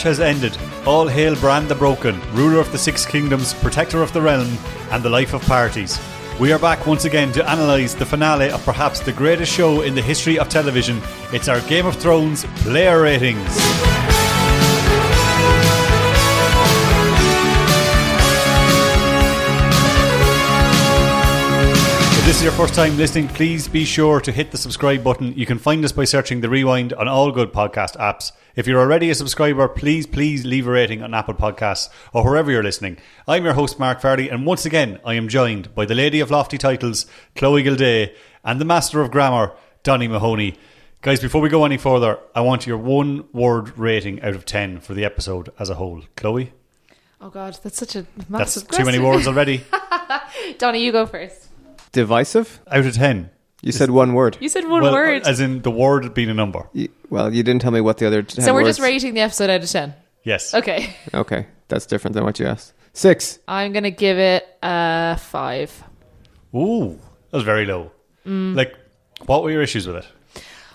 watch has ended. All hail Bran the Broken, ruler of the Six Kingdoms, protector of the realm, and the life of parties. We are back once again to analyse the finale of perhaps the greatest show in the history of television. It's our Game of Thrones player ratings. If this is your first time listening, please be sure to hit the subscribe button. You can find us by searching The Rewind on all good podcast apps. If you're already a subscriber, please, please leave a rating on Apple Podcasts or wherever you're listening. I'm your host, Mark Farrelly, and once again, I am joined by the Lady of Lofty Titles, Chloe Guildea, and the Master of Grammar, Donny Mahoney. Guys, before we go any further, I want your one word rating out of 10 for the episode as a whole. Chloe? Oh God, that's such a That's massive. too many words already. Donny, you go first. Divisive? Out of 10. You said one word. You said one well, word, As in the word being a number. You- well, you didn't tell me what the other. 10 so we're words. just rating the episode out of ten. Yes. Okay, Okay, that's different than what you asked. Six. I'm gonna give it a five. Ooh, that was very low. Mm. Like, what were your issues with it?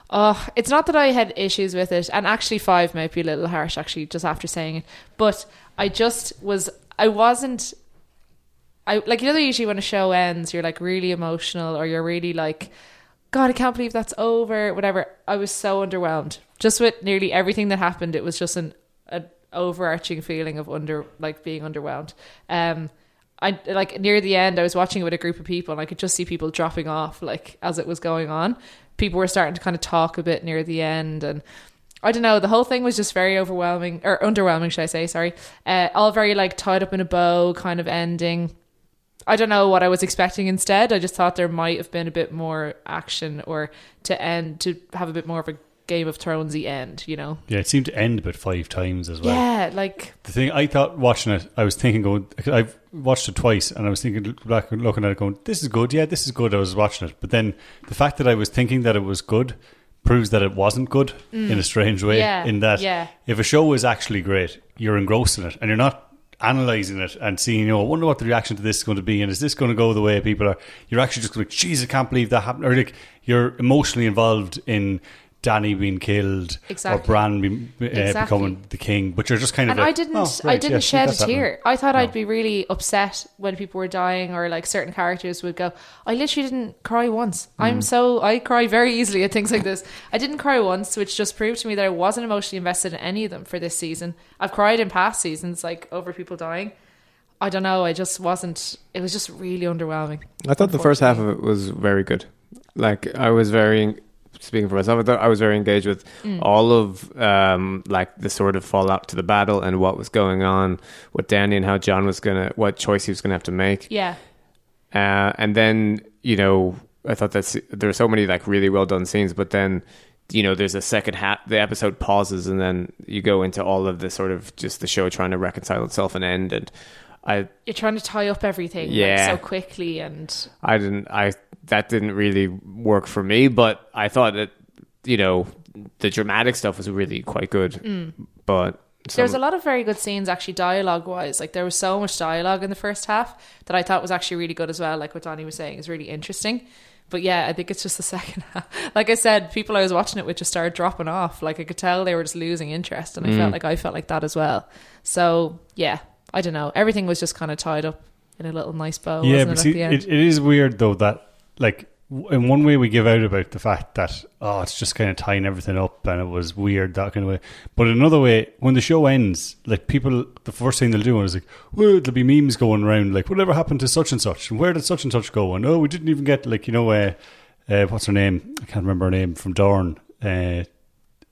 Oh, it's not that I had issues with it, and actually five might be a little harsh. Actually, just after saying it, but I just was. I wasn't. I like you know usually when a show ends, you're like really emotional, or you're really like, God, I can't believe that's over. Whatever. I was so underwhelmed. Just with nearly everything that happened, it was just an, an overarching feeling of under like being underwhelmed. Um, I like near the end, I was watching it with a group of people, and I could just see people dropping off like as it was going on. People were starting to kind of talk a bit near the end, and I don't know. The whole thing was just very overwhelming or underwhelming, should I say? Sorry, uh, all very like tied up in a bow kind of ending. I don't know what I was expecting instead. I just thought there might have been a bit more action or to end to have a bit more of a Game of Thronesy end, you know? Yeah, it seemed to end about five times as well. Yeah, like The thing I thought watching it, I was thinking, going, I've watched it twice, and I was thinking, back looking at it, going, this is good. Yeah, this is good. I was watching it, but then the fact that I was thinking that it was good proves that it wasn't good in a strange way. Mm. Yeah, in that, yeah. if a show is actually great, you're engrossed in it, and you're not analyzing it and seeing, you know, I wonder what the reaction to this is going to be, and is this going to go the way people are? You're actually just going, "Jeez, I can't believe that happened," or like you're emotionally involved in. Dany being killed Exactly. or Bran being, uh, Exactly. becoming the king, but you're just kind of and like, I didn't "Oh, I didn't yeah, shed a that's happening." tear. I thought No. I'd be really upset when people were dying or like certain characters would go. I literally didn't cry once. Mm. I'm so I cry very easily at things like this. I didn't cry once, which just proved to me that I wasn't emotionally invested in any of them for this season. I've cried in past seasons like over people dying. I don't know, I just wasn't it was just really underwhelming. I thought the first half of it was very good. Like I was very speaking for myself, I thought I was very engaged with Mm. all of um like the sort of fallout to the battle and what was going on with Dany and how Jon was gonna what choice he was gonna have to make. Yeah. Uh, and then you know I thought that there were so many like really well done scenes, but then you know there's a second half. The episode pauses, and then you go into all of the sort of just the show trying to reconcile itself and end. And I You're trying to tie up everything like, Yeah. so quickly and I didn't I that didn't really work for me, but I thought that you know the dramatic stuff was really quite good. Mm. But There was a lot of very good scenes actually dialogue wise. Like there was so much dialogue in the first half that I thought was actually really good as well. Like what Donny was saying is really interesting. But yeah, I think it's just the second half. Like I said, people I was watching it with just started dropping off. Like I could tell they were just losing interest, and I felt mm. like I felt like that as well. So yeah, I don't know. Everything was just kind of tied up in a little nice bow. yeah, wasn't but it, see, at the end? it, it is weird though that like in one way we give out about the fact that oh it's just kind of tying everything up and it was weird that kind of way, but another way when the show ends, like people the first thing they'll do is like well there'll be memes going around like whatever happened to such and such? And where did such and such go? And oh we didn't even get like you know uh, uh, what's her name? I can't remember her name from Dorne uh,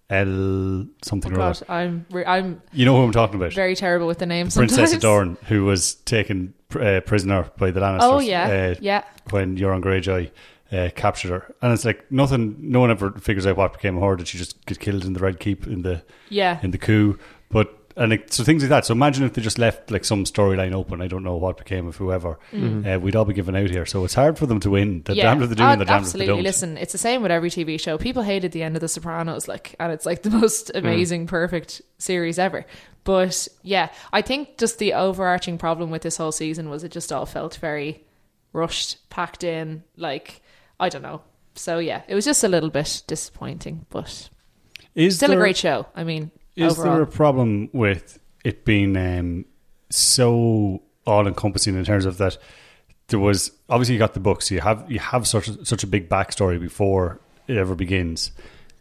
L something oh or God, other. I'm re- I'm You know who I'm talking about? very terrible with the names. Princess sometimes. Adorn, who was taken uh, prisoner by the Lannisters. Oh yeah, uh, yeah. when Euron Greyjoy uh, captured her, and it's like nothing. No one ever figures out what became of her. Did she just get killed in the Red Keep in the Yeah. in the coup? But and like, so things like that. So imagine if they just left like some storyline open. I don't know what became of whoever. Uh, we'd all be given out here. So it's hard for them to win. They're damned if they do, and they're damned if they absolutely. don't. Listen, it's the same with every TV show. People hated the end of The Sopranos, like, and it's like the most Mm. amazing, perfect series ever. But yeah, I think just the overarching problem with this whole season was it just all felt very rushed, packed in. Like I don't know. So yeah, it was just a little bit disappointing, but Is still there, a great show. I mean, Is overall. there a problem with it being um, so all encompassing in terms of that? There was obviously you got the books. You have you have such a, such a big backstory before it ever begins.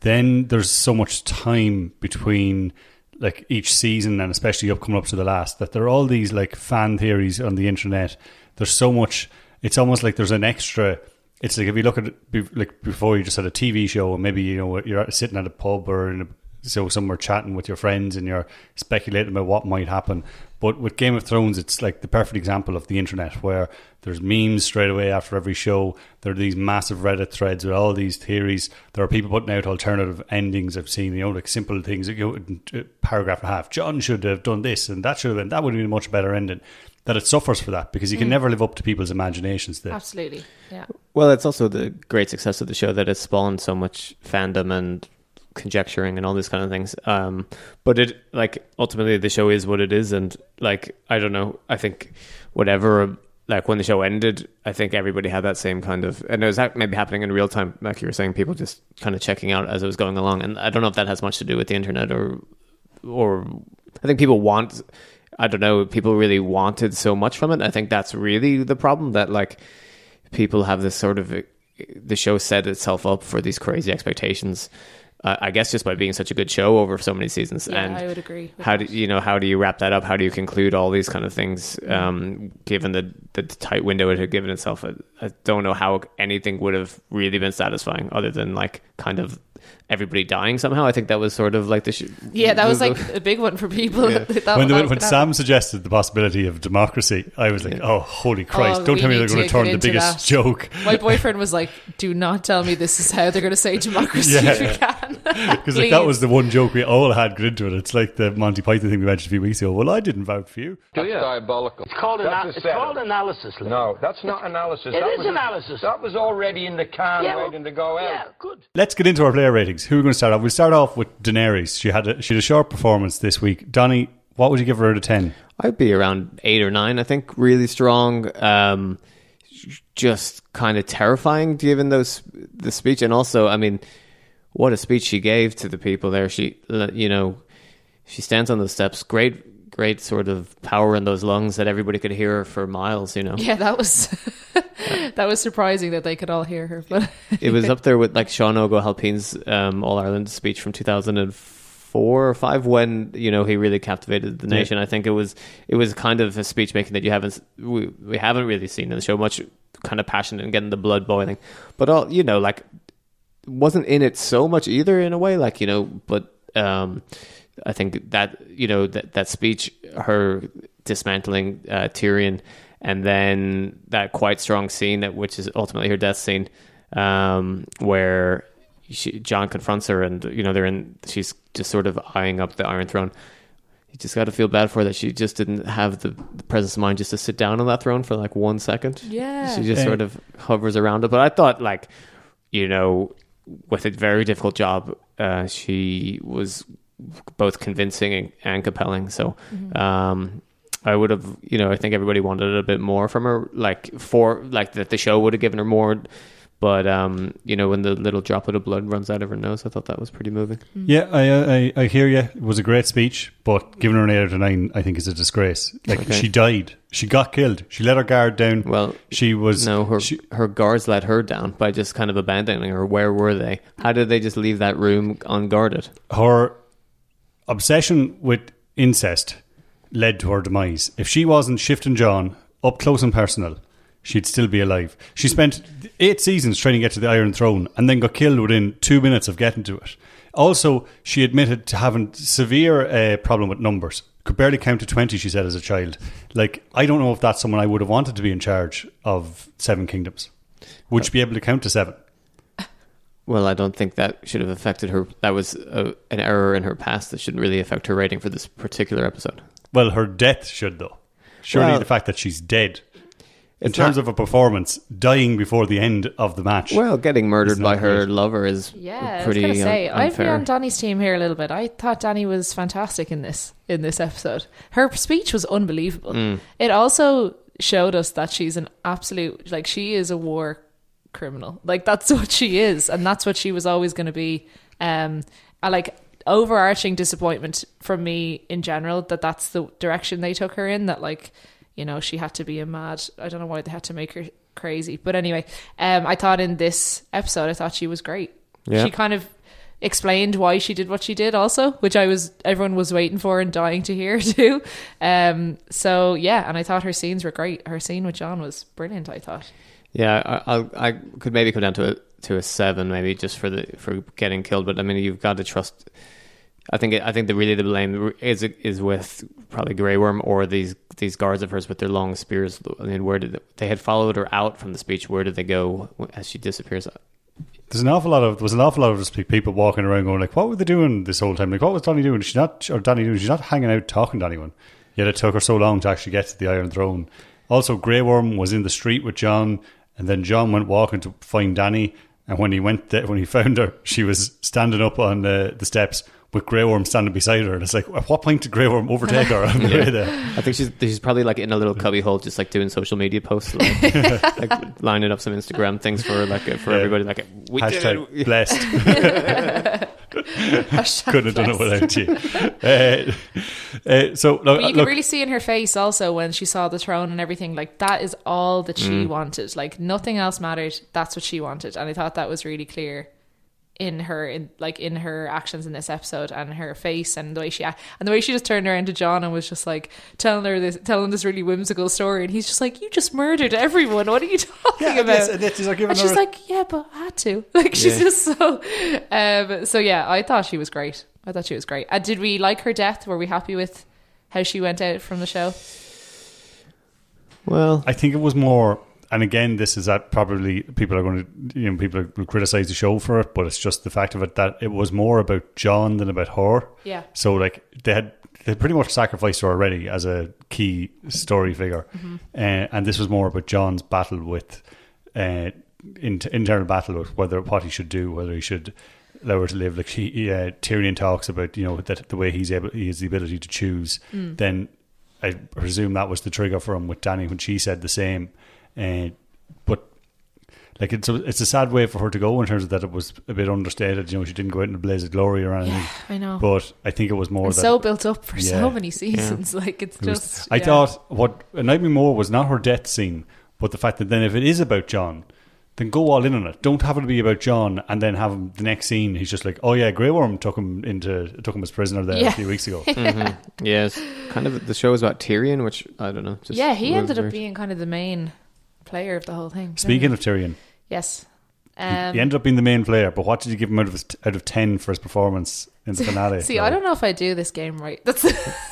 Then there's so much time between like each season and especially up coming up to the last that there are all these like fan theories on the internet. There's so much. It's almost like there's an extra. It's like if you look at it, like before you just had a TV show and maybe you know you're sitting at a pub or in a, so somewhere chatting with your friends and you're speculating about what might happen. But with Game of Thrones, it's like the perfect example of the internet where there's memes straight away after every show. There are these massive Reddit threads with all these theories. There are people putting out alternative endings. I've seen, you know, like simple things. You know, uh, paragraph and a half. Jon should have done this and that should have been, that would have been a much better ending. That it suffers for that because you can never live up to people's imaginations. There. Absolutely. Yeah. Well, it's also the great success of the show that it spawned so much fandom and conjecturing and all these kind of things. Um, but it like ultimately the show is what it is, and like I don't know. I think whatever. Like when the show ended, I think everybody had that same kind of, and it was maybe happening in real time. Like you were saying, people just kind of checking out as it was going along, and I don't know if that has much to do with the internet or, or I think people want. I don't know. People really wanted so much from it. I think that's really the problem. That like people have this sort of the show set itself up for these crazy expectations. Uh, I guess just by being such a good show over so many seasons. Yeah, and I would agree. How do you know? How do you wrap that up? How do you conclude all these kind of things? Um, given the the tight window it had given itself, I, I don't know how anything would have really been satisfying other than like kind of everybody dying somehow. I think that was sort of like the sh- Yeah, that was like a big one for people. Yeah. They when the, was when gonna Sam suggested the possibility of democracy, I was like, "Oh, holy Christ! Oh, Don't tell me they're going to to turn the biggest that. joke." My boyfriend was like, "Do not tell me this is how they're going to say democracy Yeah. if you can." Because like that was the one joke we all had good into it. It's like the Monty Python thing we mentioned a few weeks ago. Well, I didn't vote for you. Do you? diabolical. It's called, That's ana- it's called analysis. Lee. No, that's not analysis. It that is was analysis. That was already in the can, Yeah, well, waiting to go out. Yeah, good. Let's get into our player ratings. Who are we going to start off? We'll start off with Daenerys. She had a, she had a short performance this week. Donny, what would you give her out of ten? I'd be around eight or nine. I think really strong. Um, just kind of terrifying given those the speech, and also, I mean, what a speech she gave to the people there. She, you know, she stands on the steps. Great, great sort of power in those lungs that everybody could hear her for miles. You know, yeah, that was that was surprising that they could all hear her. But it was up there with like Seán Óg Ó hAilpín's um, All Ireland speech from 2004 or five when you know he really captivated the Yeah. nation. I think it was it was kind of a speech making that you haven't we, we haven't really seen in the show much kind of passion and getting the blood boiling, but all you know like wasn't in it so much either in a way like you know but um I think that you know that that speech her dismantling uh, Tyrion and then that quite strong scene that which is ultimately her death scene um, where she, Jon confronts her and you know they're in she's just sort of eyeing up the Iron Throne. You just got to feel bad for her that she just didn't have the, the presence of mind just to sit down on that throne for like one second. Yeah. she just Uh, sort of hovers around it. But I thought like you know with a very difficult job, uh, she was both convincing and, and compelling. So. Um, I would have, you know, I think everybody wanted a bit more from her, like for like that the show would have given her more. But um, you know, when the little droplet of blood runs out of her nose, I thought that was pretty moving. Yeah, I, I I hear you. It was a great speech, but giving her an eight out of nine, I think, is a disgrace. Like Okay. she died, she got killed. She let her guard down. Well, she was No, her she- her guards let her down by just kind of abandoning her. Where were they? How did they just leave that room unguarded? her obsession with incest led to her demise. If she wasn't shifting Jon up close and personal, she'd still be alive. She spent eight seasons trying to get to the Iron Throne and then got killed within two minutes of getting to it. Also, she admitted to having severe uh, problem with numbers. Could barely count to twenty. She said as a child. Like I don't know if that's someone I would have wanted to be in charge of Seven Kingdoms. Would you be able to count to seven? Well, I don't think that should have affected her. That was a, an error in her past that shouldn't really affect her rating for this particular episode. Well, her death should though. Surely Well, the fact that she's dead in It's terms not- of a performance, dying before the end of the match. Well, getting murdered not by her lover is yeah, pretty I was gonna say un- I'd be unfair. on Dany's team here a little bit. I thought Dany was fantastic in this in this episode. Her speech was unbelievable. Mm. It also showed us that she's an absolute like she is a war criminal. Like that's what she is, and that's what she was always going to be. Um, I like overarching disappointment from me in general that that's the direction they took her in. That like, you know, she had to be a mad. I don't know why they had to make her crazy, but anyway, um, I thought in this episode, I thought she was great. Yeah. She kind of explained why she did what she did also which i was everyone was waiting for and dying to hear too um so yeah and i thought her scenes were great her scene with jon was brilliant i thought Yeah, I, I'll, I could maybe come down to a to a seven, maybe just for the for getting killed. But I mean, you've got to trust. I think I think the really the blame is is with probably Grey Worm or these these guards of hers with their long spears. I mean, where did they, they had followed her out from the speech? Where did they go as she disappears? There's an awful lot of there was an awful lot of people walking around going like, what were they doing this whole time? Like, what was Donnie doing? She's not or Donnie doing? She's not hanging out talking to anyone. Yet it took her so long to actually get to the Iron Throne. Also, Grey Worm was in the street with Jon, and then Jon went walking to find Dany. And when he went there, when he found her, she was standing up on the, the steps with Grey Worm standing beside her. And it's like, at what point did Grey Worm overtake her on the way there? I think she's she's probably like in a little cubby hole, just like doing social media posts, like, like lining up some Instagram things for like for Yeah. everybody. Like, we did Hashtag it. blessed. Couldn't have done it without you. Uh, uh, so look, But you could look really see in her face also when she saw the throne and everything. Like that is all that she wanted. Like nothing else mattered. That's what she wanted, and I thought that was really clear in her, in like in her actions in this episode and her face and the way she act- and the way she just turned around to Jon and was just like telling her this, telling this really whimsical story, and he's just like, "You just murdered everyone. What are you talking yeah, about?" this, and this is like And she's a- like, "Yeah, but I had to." Like she's Yeah. just so. Um, so yeah, I thought she was great. I thought she was great. And did we like her death? Were we happy with how she went out from the show? Well, I think it was more, and again, this is that probably people are going to, you know, people will criticize the show for it, but it's just the fact of it that it was more about Jon than about her. Yeah. So like they had they pretty much sacrificed her already as a key story figure, Mm-hmm. uh, and this was more about Jon's battle with, uh, in, internal battle with whether what he should do, whether he should allow her to live. Like he, uh, Tyrion talks about, you know, that the way he's able, he has the ability to choose. Mm. Then I presume that was the trigger for him with Dany when she said the same. Uh, but like it's a, it's a sad way for her to go in terms of that it was a bit understated. You know, she didn't go out in a blaze of glory or anything. Yeah, I know. But I think it was more that so built up for Yeah. so many seasons. Like it's it was- just. I thought what annoyed me more was not her death scene, but the fact that then if it is about Jon, then go all in on it. Don't have it be about Jon and then have him the next scene. He's just like, oh yeah, Grey Worm took him into took him as prisoner there Yeah. a few weeks ago. yes, kind of. The show is about Tyrion, which I don't know. Just yeah, he was ended up being kind of the main player of the whole thing. Speaking of Tyrion, yes, he- um, he ended up being the main player, but what did you give him out of his, out of ten for his performance in the finale? see, I don't know if I do this game right. That's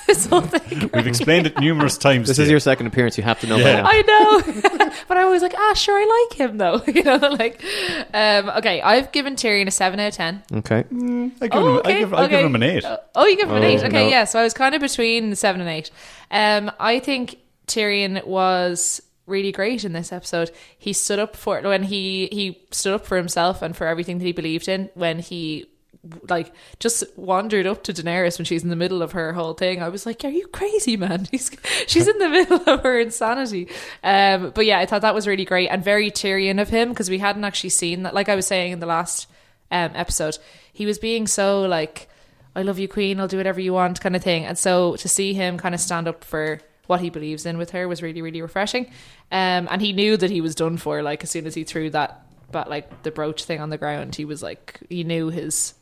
this whole thing. We've explained it numerous times. This is you. your second appearance. You have to know Yeah. I know, but I was like, ah, sure, I like him though. You know, like, um, okay, I've given Tyrion a seven out of ten. Okay. I give, Oh, him, okay, I give, I give okay. him an eight. Oh, you give him an eight. Okay, no. yeah. So I was kind of between seven and eight. Um, I think Tyrion was really great in this episode. He stood up for when he he stood up for himself and for everything that he believed in. When he like just wandered up to Daenerys when she's in the middle of her whole thing. I was like, "Are you crazy, man? He's, she's in the middle of her insanity." Um, but yeah, I thought that was really great and very Tyrion of him because we hadn't actually seen that. Like I was saying in the last um, episode, he was being so like, "I love you, Queen. I'll do whatever you want," kind of thing. And so to see him kind of stand up for what he believes in with her was really, really refreshing. Um, and he knew that he was done for. Like as soon as he threw that, but like the brooch thing on the ground, he was like, he knew his,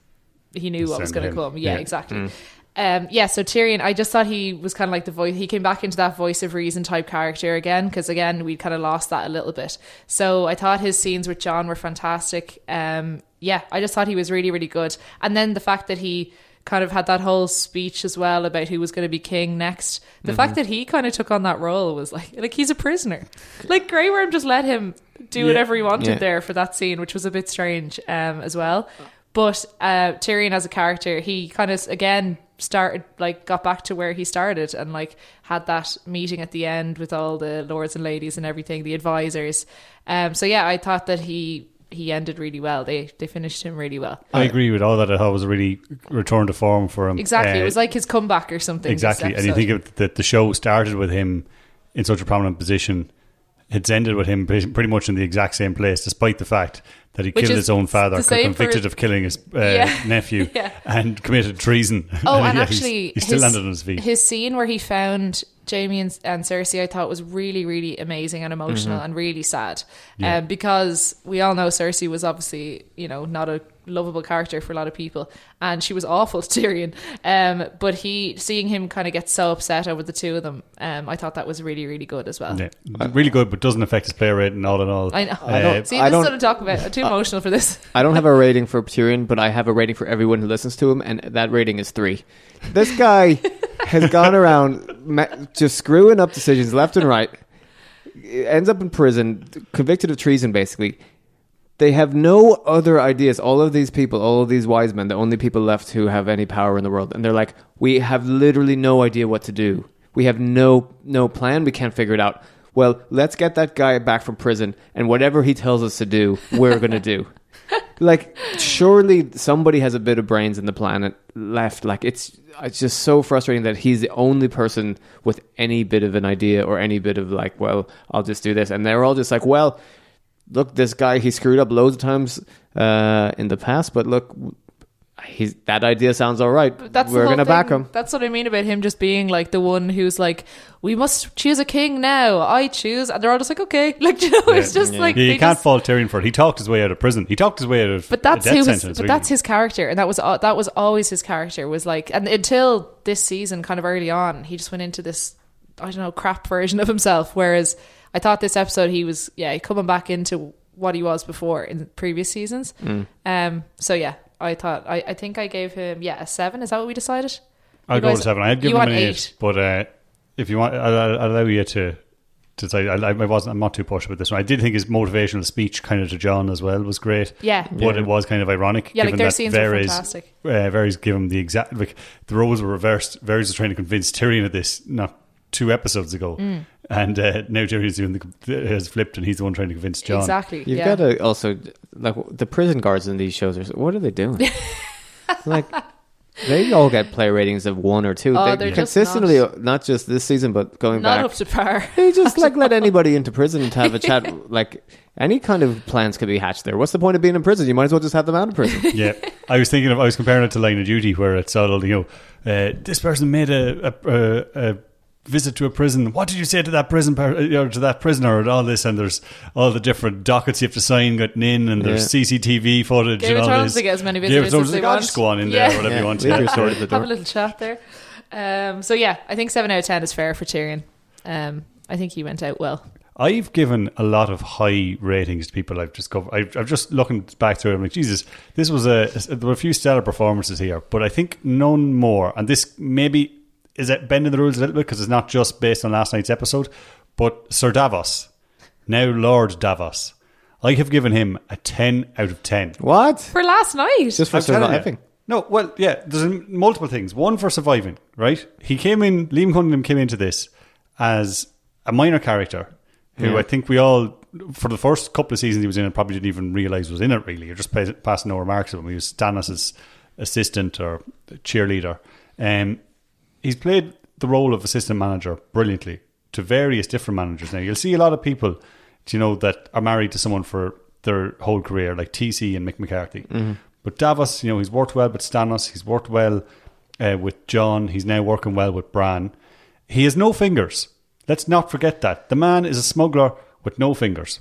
he knew what was going to come. Yeah, Yeah. exactly. Um, yeah, so Tyrion, I just thought he was kind of like the voice. He came back into that voice of reason type character again because again we kind of lost that a little bit. So I thought his scenes with Jon were fantastic. Um, yeah, I just thought he was really really good. And then the fact that he kind of had that whole speech as well about who was going to be king next. The fact that he kind of took on that role was like like he's a prisoner. Like Grey Worm just let him do Yeah. whatever he wanted Yeah. there for that scene, which was a bit strange um, as well. But uh, Tyrion as a character, he kind of again started like got back to where he started and like had that meeting at the end with all the lords and ladies and everything, the advisors. Um, so yeah, I thought that he he ended really well. They they finished him really well. I agree with all that. I thought it was a really return to form for him. Exactly, Uh, it was like his comeback or something. exactly. And you think of that the show started with him in such a prominent position, it's ended with him pretty much in the exact same place, despite the fact that he Which killed his own father, convicted of killing his uh, Yeah. nephew, Yeah. and committed treason. Oh, and yeah, actually, he still his, landed on his feet. His scene where he found Jaime and, and Cersei, I thought was really, really amazing and emotional and really sad. Mm-hmm. Yeah. Um, because we all know Cersei was obviously, you know, not a lovable character for a lot of people, and she was awful to Tyrion. Um, but he, seeing him kind of get so upset over the two of them, um, I thought that was really, really good as well. yeah, really good, but doesn't affect his player rating all in all. I know. I don't- See, I this is don't- what I'm talking about. I'm too emotional for this. I don't have a rating for Tyrion, but I have a rating for everyone who listens to him, and that rating is three. This guy has gone around just screwing up decisions left and right. Ends up in prison, convicted of treason. Basically, they have no other ideas. All of these people, all of these wise men, the only people left who have any power in the world, and they're like, we have literally no idea what to do. We have no no plan. We can't figure it out. Well, let's get that guy back from prison, and whatever he tells us to do, we're gonna do. like, surely somebody has a bit of brains in the planet left. Like, it's it's just so frustrating that he's the only person with any bit of an idea or any bit of like, well, I'll just do this, and they're all just like, well, look, this guy he screwed up loads of times uh, in the past, but look, he's that idea sounds all right. That's We're gonna back him. That's what I mean about him just being like the one who's like, we must choose a king now. I choose, and they're all just like, okay, like you know, it's just like Yeah, you can't just- fault Tyrion for it. He talked his way out of prison. He talked his way out of But that's a death who his, sentence. but really. that's his character, and that was al- that was always his character. Was like, and until this season, kind of early on, he just went into this, I don't know, crap version of himself. Whereas I thought this episode, he was yeah coming back into what he was before in previous seasons. Mm. Um, so yeah, I thought I, I think I gave him yeah a seven. Is that what we decided? I'll You go guys- with seven. I'd give him an eight, eight. but uh, if you want, I'll, I'll I'll allow you to to say I, I wasn't. I'm not too pushed with this one. I did think his motivational speech, kind of to Jon as well, was great. Yeah. but it was kind of ironic. Yeah, like given their that scenes were fantastic. Uh, Varys give him the exact like the roles were reversed. Varys was trying to convince Tyrion of this not two episodes ago, Mm. And uh, now Tyrion's doing the has flipped, and he's the one trying to convince Jon. Exactly. You've yeah. got to also like the prison guards in these shows. Are what are they doing? like they all get play ratings of one or two. Oh, they they're just consistently, not. just this season, but going not back. up to par. they just like let anybody into prison to have a chat. Like any kind of plans could be hatched there. What's the point of being in prison? You might as well just have them out of prison. yeah, I was thinking of I was comparing it to Line of Duty, where it's all you know, uh, this person made a, a, a, a visit to a prison. What did you say to that prison per, uh, or to that prisoner and all this? And there's all the different dockets you have to sign getting in, and there's CCTV footage Game and all this. to get as many Game of visitors as they like, "Oh, want." just go on in Yeah. there, whatever Yeah, you want. leave Yeah. your sword at the Have a little chat there. Um, so yeah, I think seven out of ten is fair for Tyrion. Um, I think he went out well. I've given a lot of high ratings to people I've just covered. I've, I've just looking back through it, I'm like, Jesus, this was a, there were a few stellar performances here, but I think none more. And this maybe is it bending the rules a little bit because it's not just based on last night's episode, but Sir Davos, now Lord Davos, I have given him a 10 out of 10. what? For last night, Just for I'm telling you. surviving. No, well, yeah, there's multiple things. One for surviving, right? He came in, Liam Cunningham came into this as a minor character who Yeah. I think we all, for the first couple of seasons he was in it, probably didn't even realize was in it really. You're just pas- passing no remarks of him. He was Stannis' assistant or cheerleader. Um, he's played the role of assistant manager brilliantly to various different managers now. You'll see a lot of people, you know, that are married to someone for their whole career, like TC and Mick McCarthy. But Davos, you know, he's worked well with Stannis, he's worked well uh, with Jon, he's now working well with Bran. He has no fingers. Let's not forget that. The man is a smuggler with no fingers.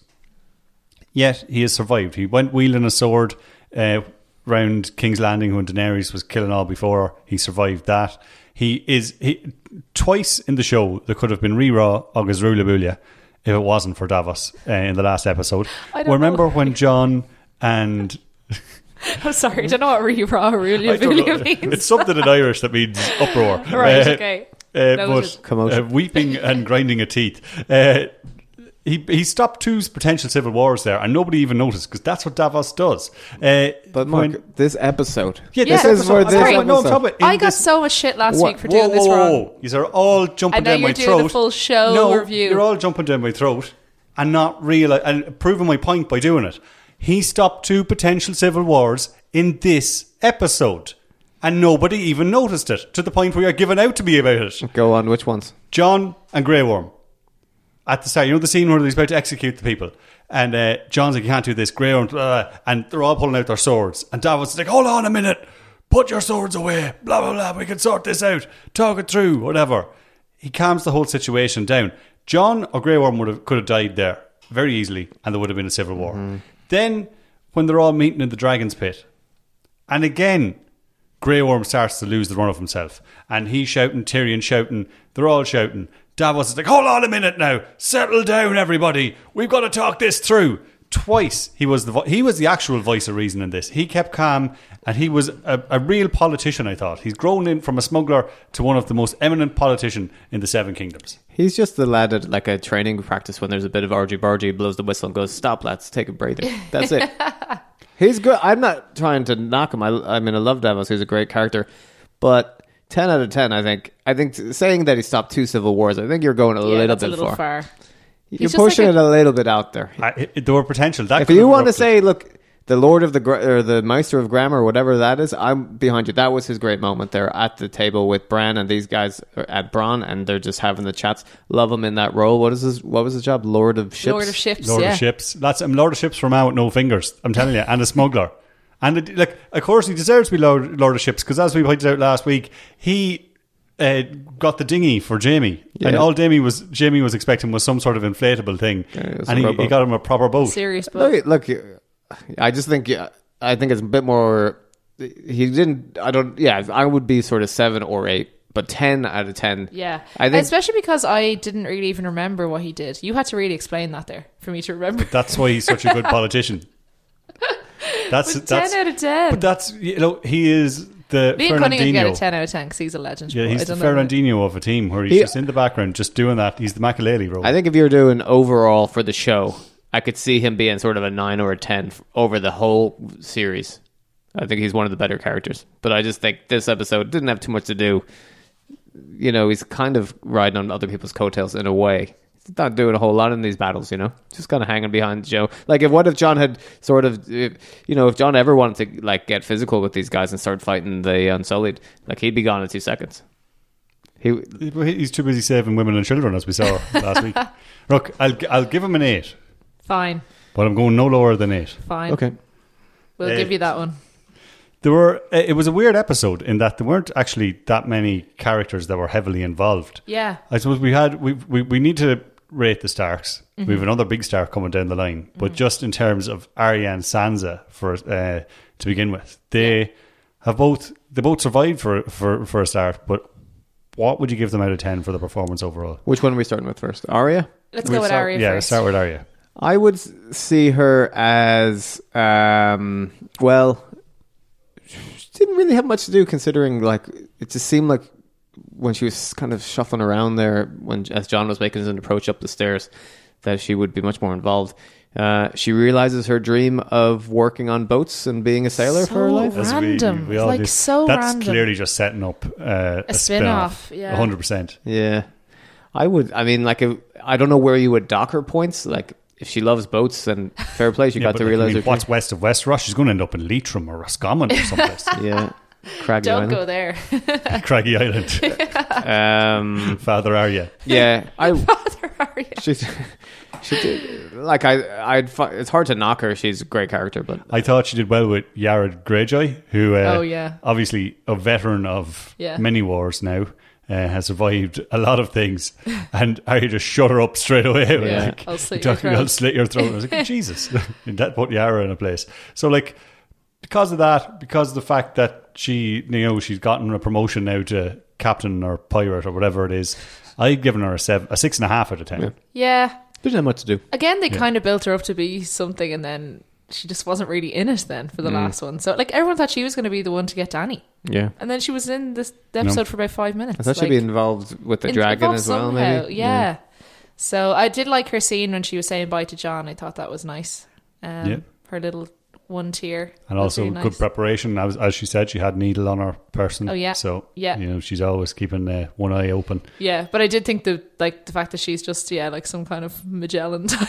Yet he has survived. He went wielding a sword uh, round King's Landing when Daenerys was killing all before. He survived that. He is he twice in the show there could have been Rera August Rulabulia if it wasn't for Davos uh, in the last episode. I don't Remember when Jon and I'm sorry, I don't know what re raw really I don't know. means. It's something in Irish that means uproar. Right, Uh, okay. Uh, but Commotion. uh, weeping and grinding of teeth. He he stopped two potential civil wars there, and nobody even noticed because that's what Davos does. Uh, But Mark, when- this episode. yeah, Yeah, this this is episode- where I'm this talking about- no, I'm episode- talking about in I got this- so much shit last What? week for doing whoa, this whoa, wrong. whoa. You're all jumping And now down my you're doing throat. the full show no, review. You're all jumping down my throat and not real and proving my point by doing it. He stopped two potential civil wars in this episode, and nobody even noticed it to the point where you're giving out to me about it. Go on. Which ones? Jon and Grey Worm. At the start. You know the scene where he's about to execute the people, and uh, Jon's like, "You can't do this." Grey blah, blah, and they're all pulling out their swords, and Davos is like, "Hold on a minute, put your swords away." Blah blah blah. We can sort this out. Talk it through. Whatever. He calms the whole situation down. Jon or Grey Worm would have could have died there very easily, and there would have been a civil war. Then, when they're all meeting in the Dragon's Pit, and again, Grey Worm starts to lose the run of himself. And he's shouting, Tyrion shouting, they're all shouting. Davos is like, hold on a minute now, settle down, everybody. We've got to talk this through. Twice he was the vo- he was the actual voice of reason in this. He kept calm, and he was a, a real politician. I thought he's grown in from a smuggler to one of the most eminent politician in the Seven Kingdoms. He's just the lad at like a training practice when there's a bit of argy bargy, blows the whistle and goes, "Stop, lads, take a breather." That's it. He's good. I'm not trying to knock him. I, I mean, I love Davos. He's a great character, but ten out of ten. I think. I think saying that he stopped two civil wars. I think you're going a Yeah, little that's bit a little far. far. You're He's pushing like it a little bit out there. I, there were potential. That If you want to say, look, the Lord of the Gra- or the Meister of Grammar, or whatever that is, I'm behind you. That was his great moment there at the table with Bran and these guys are at Bronn, and they're just having the chats. Love him in that role. What is his? What was his job? Lord of Ships. Lord of Ships. Lord yeah. of Ships. That's um, Lord of Ships from out with no fingers. I'm telling you, and a smuggler. And it, like, of course, he deserves to be Lord, Lord of Ships because, as we pointed out last week, he uh, got the dinghy for Jaime, and all Jaime was Jaime was expecting was some sort of inflatable thing, it was and he, he got him a proper boat. Serious book. Look, look, I just think yeah, I think it's a bit more. He didn't. I don't. Yeah, I would be sort of seven or eight, but ten out of ten. Yeah, I think especially because I didn't really even remember what he did. You had to really explain that there for me to remember. That's why he's such a good politician. That's But that's ten out of ten. but that's you know he is the me and Cunningham get a ten out of ten because he's a legend. Yeah, he's I the don't know. Fernandinho of a team where he's He- just in the background, just doing that. He's the Makélélé role. I think if you're doing overall for the show, I could see him being sort of a nine or a ten over the whole series. I think he's one of the better characters, but I just think this episode didn't have too much to do. You know, he's kind of riding on other people's coattails in a way. He's not doing a whole lot in these battles, you know. Just kind of hanging behind Joe. Like, if what if Jon had sort of, if, you know, if Jon ever wanted to like get physical with these guys and start fighting the Unsullied, like he'd be gone in two seconds. He, He's too busy saving women and children, as we saw last week. Look, I'll I'll give him an eight, Fine, but I'm going no lower than eight. fine. okay. we'll Eh. give you that one. There were uh, it was a weird episode in that there weren't actually that many characters that were heavily involved. Yeah, I suppose we had we we, we need to rate the Starks. We have another big star coming down the line, but just in terms of Arya and Sansa for uh, to begin with, they have both they both survived for for for a start. But what would you give them out of ten for the performance overall? Which one are we starting with first? Arya? let's We'll go with start- Arya Yeah, let's first. start with Arya. I would see her as um, well. She didn't really have much to do, considering like it just seemed like when she was kind of shuffling around there, when as Jon was making his approach up the stairs, that she would be much more involved. Uh, she realizes her dream of working on boats and being a sailor for her life. As we- Random. we all Like, do. so That's random. clearly just setting up uh, a, spin-off, spin-off. yeah. hundred percent. Yeah, I would. I mean, like, if, I don't know where you would dock her points. Like, if she loves boats, then fair play. She got to realize her. what's west of Westeros. She's going to end up in Leitrim or Roscommon or someplace. yeah, craggy Island. Don't Island. go there. Craggy Island. Um, Father Arya. yeah, I Father Arya. she's she did like I I'd it's hard to knock her. She's a great character, but I thought she did well with Yara Greyjoy, who, uh, Oh, yeah. obviously a veteran of Yeah. many wars now, uh, has survived a lot of things, and I just shut her up straight away. Yeah. Like, I'll slit your talking, throat. I'll slit your throat. I was like, Jesus, and that put Yara in a place. So, like, because of that, because of the fact that she, you know, she's gotten a promotion now to captain or pirate or whatever it is, I've given her a seven, a six and a half out of ten. Yeah. Yeah. didn't have much to do. Again, they Yeah. kind of built her up to be something, and then she just wasn't really in it. Then Mm. for the last one, so like everyone thought she was going to be the one to get Dany, Yeah, and then she was in this episode for about five minutes. I thought she'd be involved with the in- dragon as well. somehow, Maybe Yeah. So I did like her scene when she was saying bye to Jon. I thought that was nice. Um, Yeah. Her little one tear. And was also really good nice. preparation. As, as she said, she had needle on her person. Oh, yeah. So Yeah. you know she's always keeping uh, one eye open. Yeah, but I did think the like the fact that she's just yeah like some kind of Magellan type.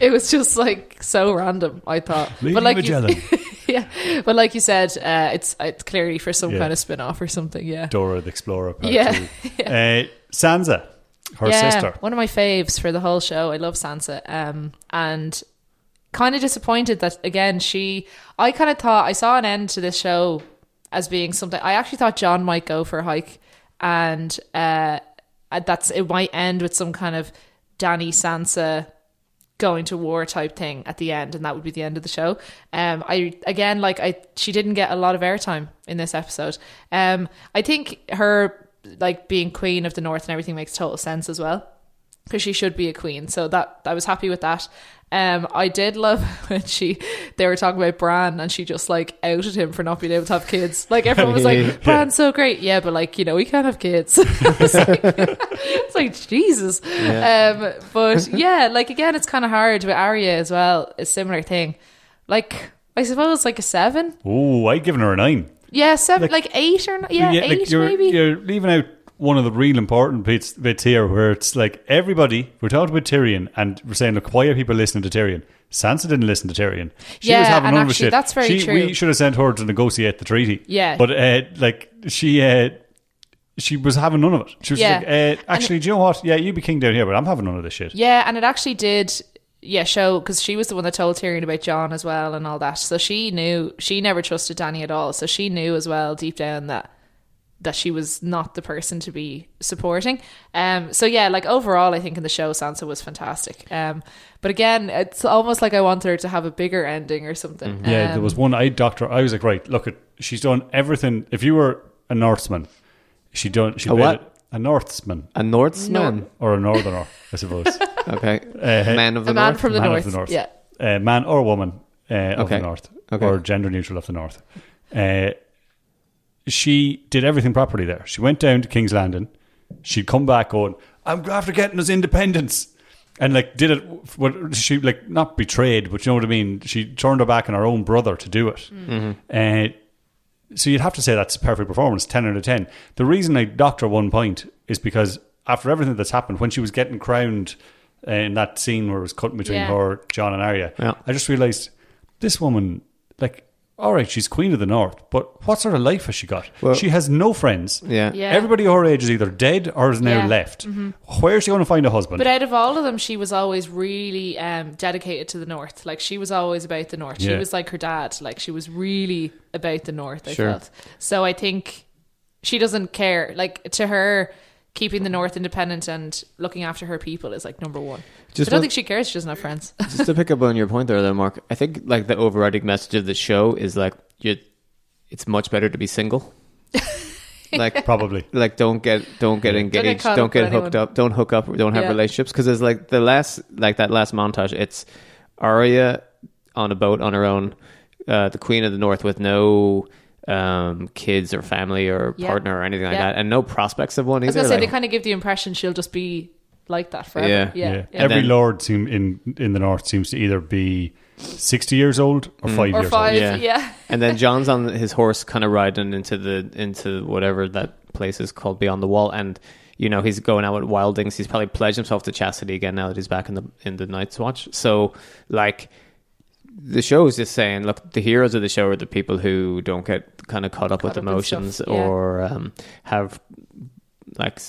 it was just like so random. I thought, Lady but like Magellan, You, yeah, but like you said, uh, it's it's clearly for some Yeah. kind of spin off or something. Yeah, Dora the Explorer. Part Yeah. two. Uh, Sansa, her sister. One of my faves for the whole show. I love Sansa. Um, and kind of disappointed that again she. I kind of thought I saw an end to this show as being something. I actually thought Jon might go for a hike, and uh, that's it might end with some kind of Dany Sansa going to war type thing at the end and that would be the end of the show um i again like i she didn't get a lot of airtime in this episode um i think her like being queen of the north and everything makes total sense as well because she should be a queen. So that i was happy with that. Um i did love when she they were talking about bran and she just like outed him for not being able to have kids. Like everyone was like bran's so great. Yeah but like you know we can't have kids. It's, like, it's like jesus. Um but yeah like again it's kind of hard with Arya as well. A similar thing. Like i suppose like a seven. seven Oh, I'd given her a nine. yeah seven like, eight or not yeah, like, eight you're, maybe. You're leaving out one of the real important bits, bits here where it's like everybody, we're talking about Tyrion and we're saying, look, why are people listening to Tyrion? Sansa didn't listen to Tyrion. She Yeah, was having and none actually shit. that's very she, true. We should have sent her to negotiate the treaty. Yeah. But, uh, like, she, uh, she was having none of it. She was Yeah. like, uh, actually, do you know what? Yeah, you be king down here, but I'm having none of this shit. Yeah, and it actually did. Yeah, show because she was the one that told Tyrion about Jon as well and all that. So she knew she never trusted Dany at all. So she knew as well deep down that that she was not the person to be supporting. Um. So yeah, like overall, I think in the show Sansa was fantastic. Um. But again, it's almost like I want her to have a bigger ending or something. Yeah, there Um, was one I doctor. I was like, right, look at she's done everything. If you were a Northman, she done she A what? a Northman A Northman. or a Northerner, I suppose. Okay. Uh, Man of the a man North. from the man north. of the north. Yeah. uh, man or woman uh, of the north, Okay. or gender neutral of the north. Uh, she did everything properly there. She went down to King's Landing. She'd come back going, "I'm after getting us independence," and like did it. What she like not betrayed, but you know what I mean. She turned her back on her own brother to do it. Uh, so you'd have to say that's a perfect performance, ten out of ten. The reason I docked her one point is because after everything that's happened, when she was getting crowned uh, in that scene where it was cutting between Yeah. her, Jon, and Arya, Yeah. I just realised this woman, like, all right, she's queen of the north, but what sort of life has she got? Well- she has no friends. Yeah. Yeah. Everybody her age is either dead or is now Yeah. left. Where's she going to find a husband? But out of all of them, she was always really um, dedicated to the north. Like she was always about the north. She was like her dad. Like she was really about the north. I Sure. felt so. I think she doesn't care. Like to her, keeping the north independent and looking after her people is like number one. Just I don't one- think she cares. She doesn't have friends. Just to pick up on your point there, though, Mark. I think like the overriding message of the show is like you, it's much better to be single. like Probably. like don't get don't get get engaged, caught don't get hooked anyone. up, don't hook up, don't have Yeah. relationships because there's like the last like that last montage. It's Arya on a boat on her own, uh, the Queen of the North with no um, kids or family or Yeah. partner or anything like Yeah. that, and no prospects of one I was gonna say like- they kind of give the impression she'll just be like that forever. Yeah. Yeah, Yeah. yeah. Every then- lord seem in in the north seems to either be sixty years old or five or years five. old. Yeah. Yeah, and then Jon's on his horse, kind of riding into the into whatever that place is called beyond the wall, and you know he's going out with wildlings. He's probably pledged himself to chastity again now that he's back in the in the Night's Watch. So like the show is just saying, look, the heroes of the show are the people who don't get kind of caught up with up emotions yeah. or um, have like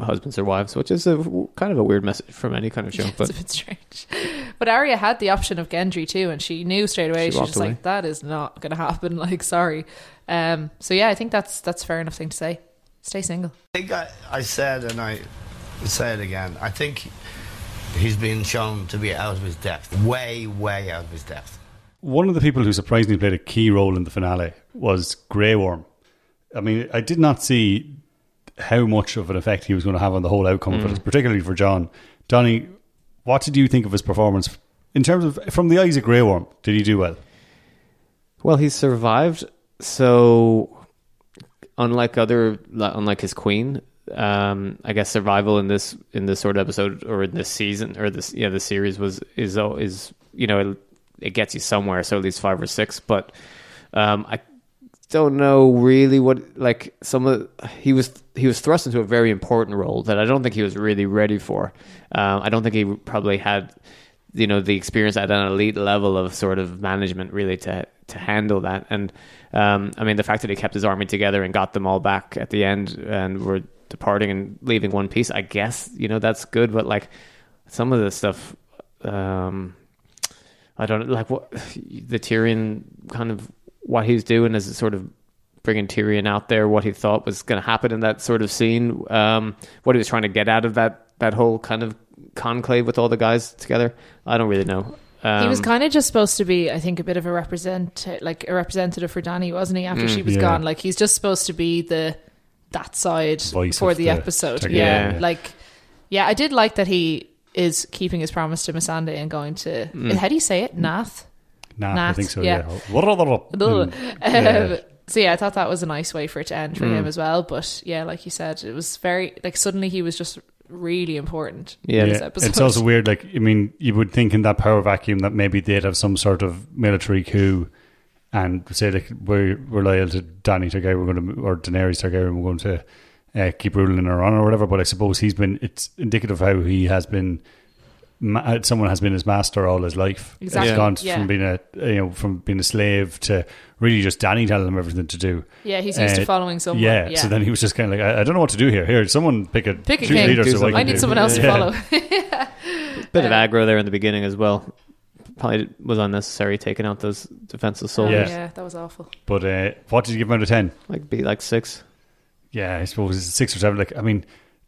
husbands or wives, which is a kind of a weird message from any kind of show. it's But a bit strange. But Arya had the option of Gendry too, and she knew straight away. She She, was just away. like, "That is not going to happen." Like, sorry. Um, so yeah, I think that's that's fair enough thing to say. Stay single. I think I, I said, and I say it again, I think he's been shown to be out of his depth. Way, way out of his depth. One of the people who surprisingly played a key role in the finale was Grey Worm. I mean, I did not see how much of an effect he was going to have on the whole outcome of it, mm. particularly for Jon. Donny, what did you think of his performance in terms of from the eyes of Grey Worm? Did he do well? Well, he survived. So, unlike other, unlike his queen, um, I guess survival in this in this sort of episode or in this season or this yeah the series was is is you know it, it gets you somewhere. So at least five or six, but um, I don't know really what like some of he was he was thrust into a very important role that I don't think he was really ready for. Um, I don't think he probably had you know the experience at an elite level of sort of management really to to handle that. And um, I mean the fact that he kept his army together and got them all back at the end and were departing and leaving One Piece. I guess you know that's good, but like some of the stuff, um, I don't like what the Tyrion kind of what he's doing is sort of bringing Tyrion out there, what he thought was going to happen in that sort of scene, um, what he was trying to get out of that that whole kind of conclave with all the guys together. I don't really know. Um, he was kind of just supposed to be, I think, a bit of a represent, like a representative for Dany, wasn't he? After Mm. she was Yeah. gone, like he's just supposed to be the that side Voice for the, the episode. Targaryen, Yeah. yeah. like yeah, I did like that he is keeping his promise to Missandei and going to. Mm. How do you say it? Naath. Naath, I think so. yeah. Yeah. Mm. Um, So yeah, I thought that was a nice way for it to end for Mm. him as well. But yeah, like you said, it was very like suddenly he was just really important. Yeah. in this Yeah, episode. it's also weird. Like, I mean, you would think in that power vacuum that maybe they'd have some sort of military coup and say like we're we're loyal to Dany Targaryen, we're going to or Daenerys Targaryen, we're going to uh, keep ruling her on or whatever. But I suppose he's been. It's indicative of how he has been. Ma- uh, someone has been his master all his life. Exactly, He's gone yeah. from being a you know from being a slave to really just Dany telling him everything to do. yeah, he's used Uh, to following someone. Yeah, Yeah, So then he was just kind of like, I, I don't know what to do here. Here, someone pick a Pick a king. leader so I, I need do- someone else to Yeah. follow. bit of aggro there in the beginning as well. Probably was unnecessary taking out those defensive soldiers. Yeah. yeah, that was awful. But uh, what did you give him out of ten? Like be like six. Yeah, I suppose it's six or seven. Like, I mean,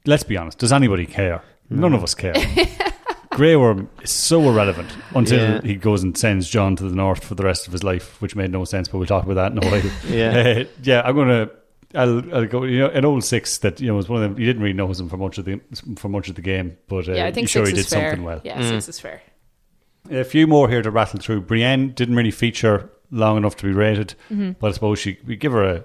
let's be honest. Does anybody care? None of us care. Grey Worm is so irrelevant until Yeah. he goes and sends Jon to the north for the rest of his life, which made no sense. But we'll talk about that in a while. Yeah. Uh, yeah. I'm gonna. I'll, I'll go. You know, an old six that you know was one of them. You didn't really know him for much of the for much of the game, but uh, yeah, I think you sure six he is did fair. something well. Yeah, six is fair. A few more here to rattle through. Brienne didn't really feature long enough to be rated, Mm-hmm. but I suppose she we give her a,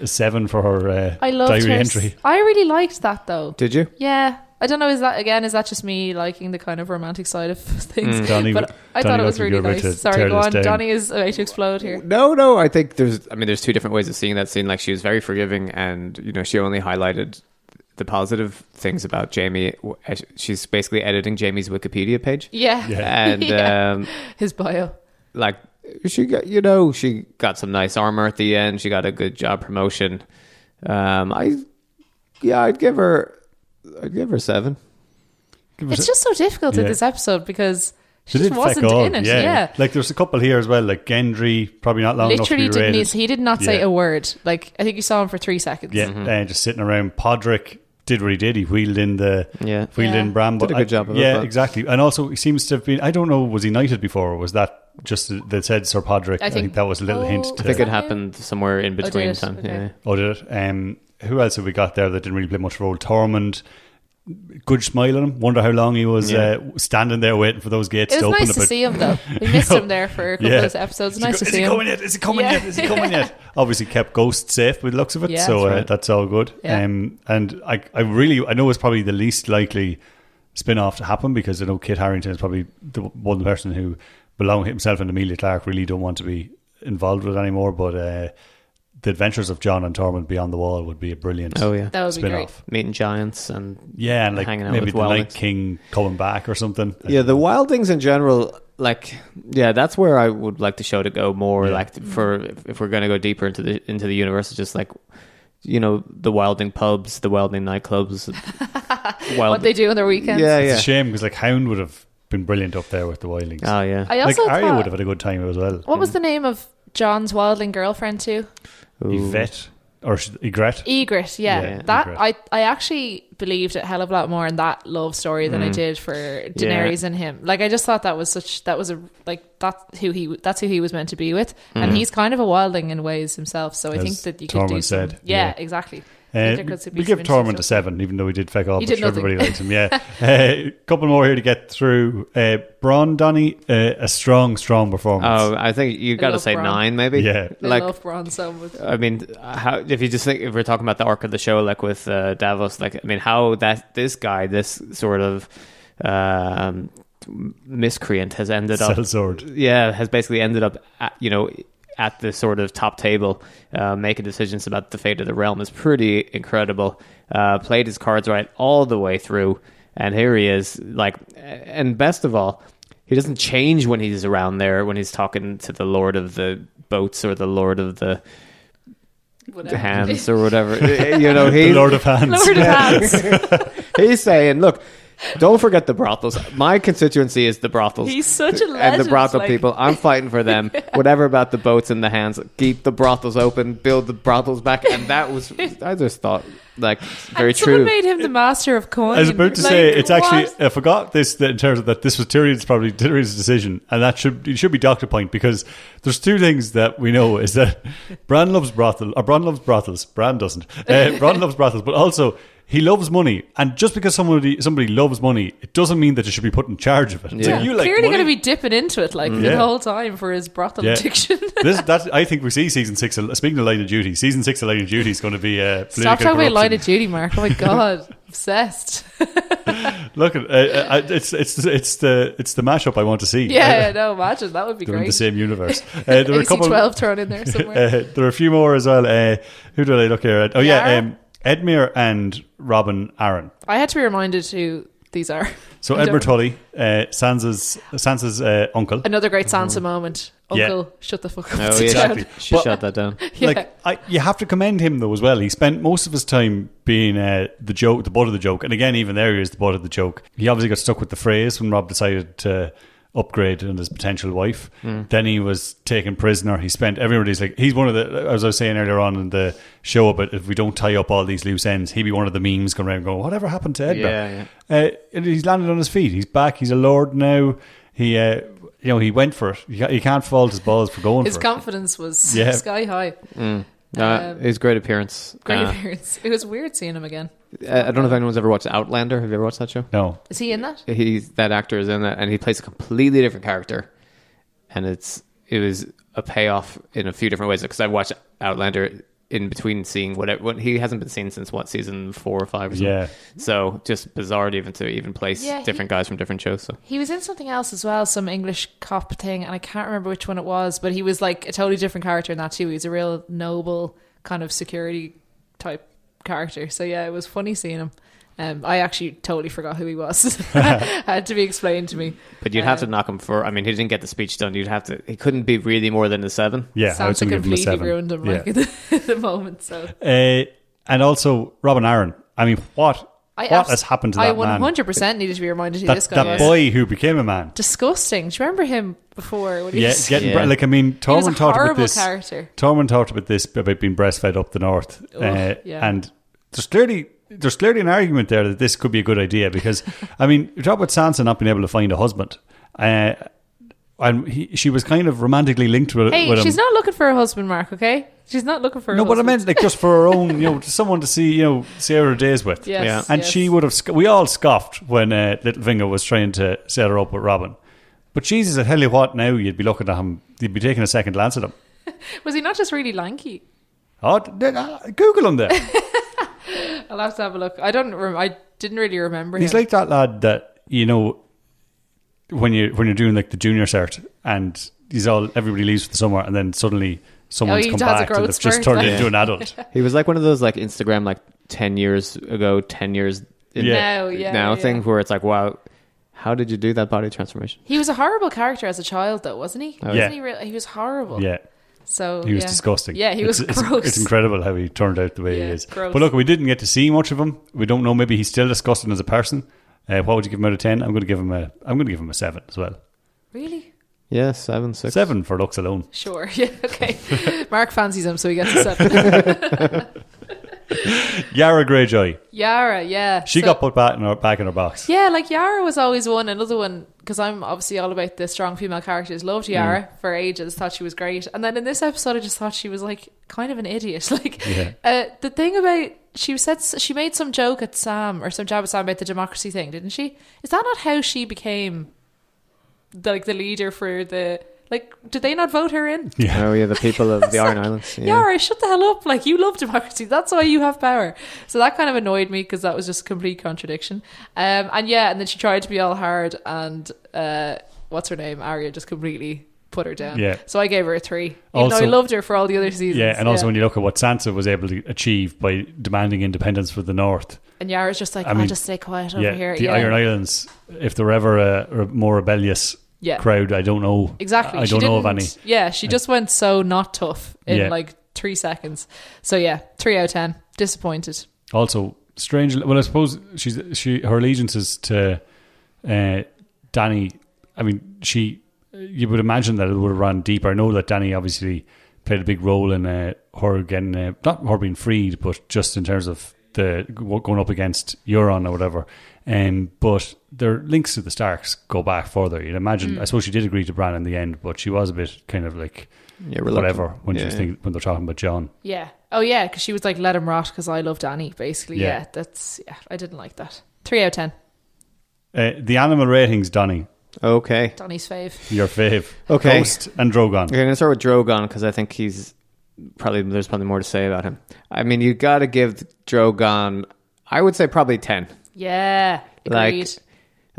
a seven for her uh, I loved diary her. entry. I really liked that though. Did you? Yeah. I don't know. Is that again? Is that just me liking the kind of romantic side of things? Donny- but I Donny thought it was really nice. Sorry, go on. down. Donny is about to explode here. No, no. I think there's. I mean, there's two different ways of seeing that scene. Like she was very forgiving, and you know, she only highlighted the positive things about Jaime. She's basically editing Jaime's Wikipedia page, Yeah. Yeah. and Yeah. um, His bio. like she got, you know, she got some nice armor at the end. She got a good job promotion. Um, I, yeah, I'd give her, I'd give her seven. Give It's us just so difficult in this episode because she She just did feck wasn't in it. Yeah. Yeah. Like there's a couple here as well, like Gendry, probably not long Literally enough to be didn't. rated. He, he did not say Yeah. a word. Like I think you saw him for three seconds. yeah, uh, just sitting around. Podrick did what he did. He wheeled in the Yeah. wheeled Yeah. in Bran. Did a good I- job of it, Yeah, but- exactly. And also, he seems to have been. I don't know. Was he knighted before, or was that just that said Sir Podrick? I think, think- that was a little Oh, hint. I To, I think it happened somewhere in did between it? time. Okay. Yeah. Oh, did it? Um, who else have we got there that didn't really play much role? Tormund. Good smile on him. Wonder how long he was Yeah. uh, standing there waiting for those gates It to open. nice to about- see him though. We missed him there for a couple Yeah. of episodes. Is Nice he, to is see he him. coming yet? Is he coming Yeah. yet? Is he coming yet? Obviously kept Ghost safe with the looks of it, Yeah. so That's uh, that's all good. Yeah. Um, and I, I really, I know it's probably the least likely spin off to happen because I know Kit Harington is probably the one person who, belong himself and Emilia Clarke, really don't want to be involved with anymore. But uh, the Adventures of Jon and Tormund Beyond the Wall would be a brilliant Oh yeah. That would be spin great. off. Meeting giants and Yeah, and like Hanging out maybe with the Night. King coming back or something. yeah, the Wildlings in general, like yeah, that's where I would like the show to go more. Yeah. Like for if, if we're going to go deeper into the into the universe, it's just like you know the Wildling pubs, the Wildling nightclubs, wild. What they do on their weekends. yeah, It's yeah. a shame because like Hound would have been brilliant up there with the Wildlings. Oh yeah. I like also Arya would have had a good time as well. what was the name of Jon's wildling girlfriend too? Ooh. Yvette or sh- Ygritte. Egret, yeah. Yeah, that Ygritte. I I actually believed a hell of a lot more in that love story than I mm. did for Daenerys and him. Like I just thought that was such that was a like that's who he that's who he was meant to be with, and mm. he's kind of a wildling in ways himself. So I As think that you could do Tormund some, said, yeah, yeah. exactly. Uh, I think there could be we give interesting Tormund a seven, even though he did feck off. He but everybody likes him. Yeah, a couple more here to get through. Uh, Bronn Donny, uh, a strong, strong performance. Oh, I think you I got to say Bronn. nine, maybe. Yeah. I like love Bronn so much. I mean, how if you just think if we're talking about the arc of the show, like with uh, Davos, like I mean, how that this guy, this sort of um, miscreant, has ended up, Sellsword. yeah, has basically ended up, at, you know, at the sort of top table, uh, making decisions about the fate of the realm is pretty incredible. Uh, played his cards right all the way through, and here he is, like, and best of all. He doesn't change when he's around there when he's talking to the Lord of the Boats or the Lord of the whatever. hands or whatever. you know, The Lord of Hands. Lord of Hands. he's saying, look, don't forget the brothels. My constituency is the brothels. He's such a and the brothel like- people. I'm fighting for them. Whatever about the boats in the hands. Keep the brothels open. Build the brothels back. And that was, I just thought, like, very and someone true. made him the master of coin. I was about to Like, say it's actually I forgot this that in terms of that this was Tyrion's probably Tyrion's decision and that should it should be doctor point because there's two things that we know is that Bran loves brothel or Bran loves brothels Bran doesn't uh, Bran loves brothels but also he loves money and just because somebody somebody loves money it doesn't mean that they should be put in charge of it. It's Yeah. like, you like clearly going to be dipping into it like Yeah. the whole time for his brothel Yeah. addiction. this that I think we see season six. of- Speaking of Line of Duty, season six of Line of Duty is going to be uh, political Stop talking about Line of Duty, Mark. Oh my god, obsessed. Look, uh, uh, it's it's it's the it's the mashup I want to see. Yeah, no, imagine that would be They're in great. the same universe. Uh, there were a AC couple. twelve thrown in there somewhere. Uh, there are a few more as well. Uh, who did I look here at? Oh yeah, Yara? um, Edmure and Robin Arryn. I had to be reminded who these are. So I Edmure don't- Tully, uh, Sansa's Sansa's uh, uncle. Another great Sansa moment. Yeah. Uncle, shut the fuck up. Oh, yeah. Exactly. She But- shut that down. Yeah. Like I, you have to commend him though as well. He spent most of his time being uh, the joke, the butt of the joke, and again, even there he is the butt of the joke. He obviously got stuck with the Freys when Robb decided to upgrade on his potential wife. Then he was taken prisoner. He spent everybody's like he's one of the as I was saying earlier on in the show But if we don't tie up all these loose ends, he'd be one of the memes going around going, whatever happened to Edgar? Yeah, Uh, and he's landed on his feet. He's back. He's a lord now. He, uh, you know, he went for it. You can't fault his balls for going His for it. confidence was Yeah. sky high. Uh, Um, his great appearance. Great Uh, appearance. It was weird seeing him again. I don't know if anyone's ever watched Outlander. Have you ever watched that show? No, Is he in that? He's that actor is in that, and he plays a completely different character, and it's it was a payoff in a few different ways. Because I watched Outlander in between seeing whatever what, he hasn't been seen since what season four or five or something. Yeah. So just bizarre to even to even place Yeah, he- different guys from different shows. So He was in something else as well, some English cop thing, and I can't remember which one it was, but he was like a totally different character in that too. He was a real noble kind of security type character. So yeah, it was funny seeing him. Um, I actually totally forgot who he was. Had to be explained to me. But you'd have to knock him for. I mean, he didn't get the speech done. You'd have to. He couldn't be really more than a seven. yeah, I would Sansa still give him a completely seven. ruined him Yeah. like at the, at the moment. So Uh, and also Robin Arryn. I mean, what I what abs- has happened to I that one man? hundred percent needed to be reminded who That, this guy that was. boy who became a man. Disgusting. Do you remember him before? When he Yeah, was, getting Yeah. bre- like I mean, he was a Tormund talked about horrible this. character. Tormund talked about this about being breastfed up the north, Ugh, uh, yeah. and there's clearly there's clearly an argument there that this could be a good idea because I mean, you talk about Sansa not being able to find a husband, uh, and he, she was kind of romantically linked with, Hey, with him. she's not looking for a husband, Mark. Okay, she's not looking for. no, a but I meant like just for her own, you know, someone to see, you know, see her days with. Yes, Yeah. And yes. she would have. We all scoffed when uh, Littlefinger was trying to set her up with Robin. But Jesus, I tell you what, now you'd be looking at him. You'd be taking a second glance at him. was he not just really lanky? Oh, d- d- uh, Google him there. I'll have to have a look. I don't. Rem- I didn't really remember. He's him. like that lad that you know when you when you're doing like the junior cert and he's all everybody leaves for the summer and then suddenly someone's oh, he come back and growth they've just turned like- into an adult. He was like one of those like Instagram like ten years ago, ten years in Yeah. now, yeah, now yeah. thing where it's like, wow, how did you do that body transformation? He was a horrible character as a child, though, wasn't he? Oh, yeah. Wasn't he? Real- he was horrible. yeah. So He was yeah. disgusting. Yeah, he was it's, it's- gross. It's, incredible how he turned out the way he is. gross. But look, we didn't get to see much of him. We don't know. Maybe he's still disgusting as a person. Uh, what would you give him out of ten? I'm going to give him a. I'm going to give him a seven as well. Really? Yeah, seven, six. Seven for looks alone. Sure. Yeah. Okay. Mark fancies him, so he gets a seven. Yara Greyjoy. Yara, yeah. She So- got put back in her back in her box. Yeah, like Yara was always one. Another one because I'm obviously all about the strong female characters. Loved Yara Mm. for ages. Thought she was great. And then in this episode, I just thought she was like kind of an idiot. Like Yeah. uh, the thing about she said she made some joke at Sam or some jab at Sam about the democracy thing, didn't she? Is that not how she became the, like the leader for the like? Did they not vote her in? Yeah. Oh yeah, the people of the Iron Islands. Yeah. Yara, shut the hell up. Like, you love democracy. That's why you have power. So that kind of annoyed me because that was just a complete contradiction. Um, and yeah, and then she tried to be all hard, and uh, what's her name? Arya just completely put her down. Yeah. So I gave her a three. Even Also- though I loved her for all the other seasons. Yeah, and also when you look at what Sansa was able to achieve by demanding independence for the North, And Yara's just like, I I'll mean, just stay quiet over yeah, here. the yeah. Iron Islands, if they're ever a, a more rebellious Yeah. crowd, I don't know. Exactly. I don't know of any. Yeah, she just went so not tough in Yeah. like three seconds. So yeah, three out of ten. Disappointed. Also, strange. Well, I suppose she's she her allegiance is to uh, Dany. I mean, she. You would imagine that it would have run deeper. I know that Dany obviously played a big role in uh, her getting uh, not her being freed, but just in terms of the going up against Euron or whatever. Um, but their links to the Starks go back further. You'd imagine. I suppose she did agree to Bran in the end, but she was a bit kind of like Yeah, reluctant. whatever when she was yeah. thinking, when they're talking about Jon. Yeah. Oh yeah, because she was like, "Let him rot," because I love Dany. Basically, Yeah. yeah. That's yeah. I didn't like that. Three out of ten. Uh, the animal ratings, Donny, Okay. Donny's fave. your fave. Okay. Ghost and Drogon. Okay, I'm gonna start with Drogon because I think he's probably there's probably more to say about him. I mean, you got to give Drogon. I would say probably ten. Yeah. Agreed. Like,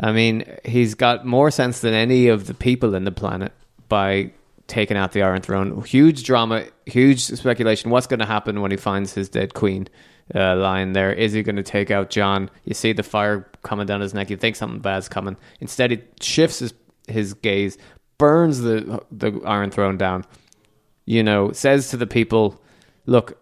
I mean, he's got more sense than any of the people in the planet by taking out the Iron Throne. Huge drama, huge speculation. What's going to happen when he finds his dead queen uh, lying there? Is he going to take out Jon? You see the fire coming down his neck. You think something bad's coming. Instead, he shifts his his gaze, burns the the Iron Throne down. You know, says to the people, "Look,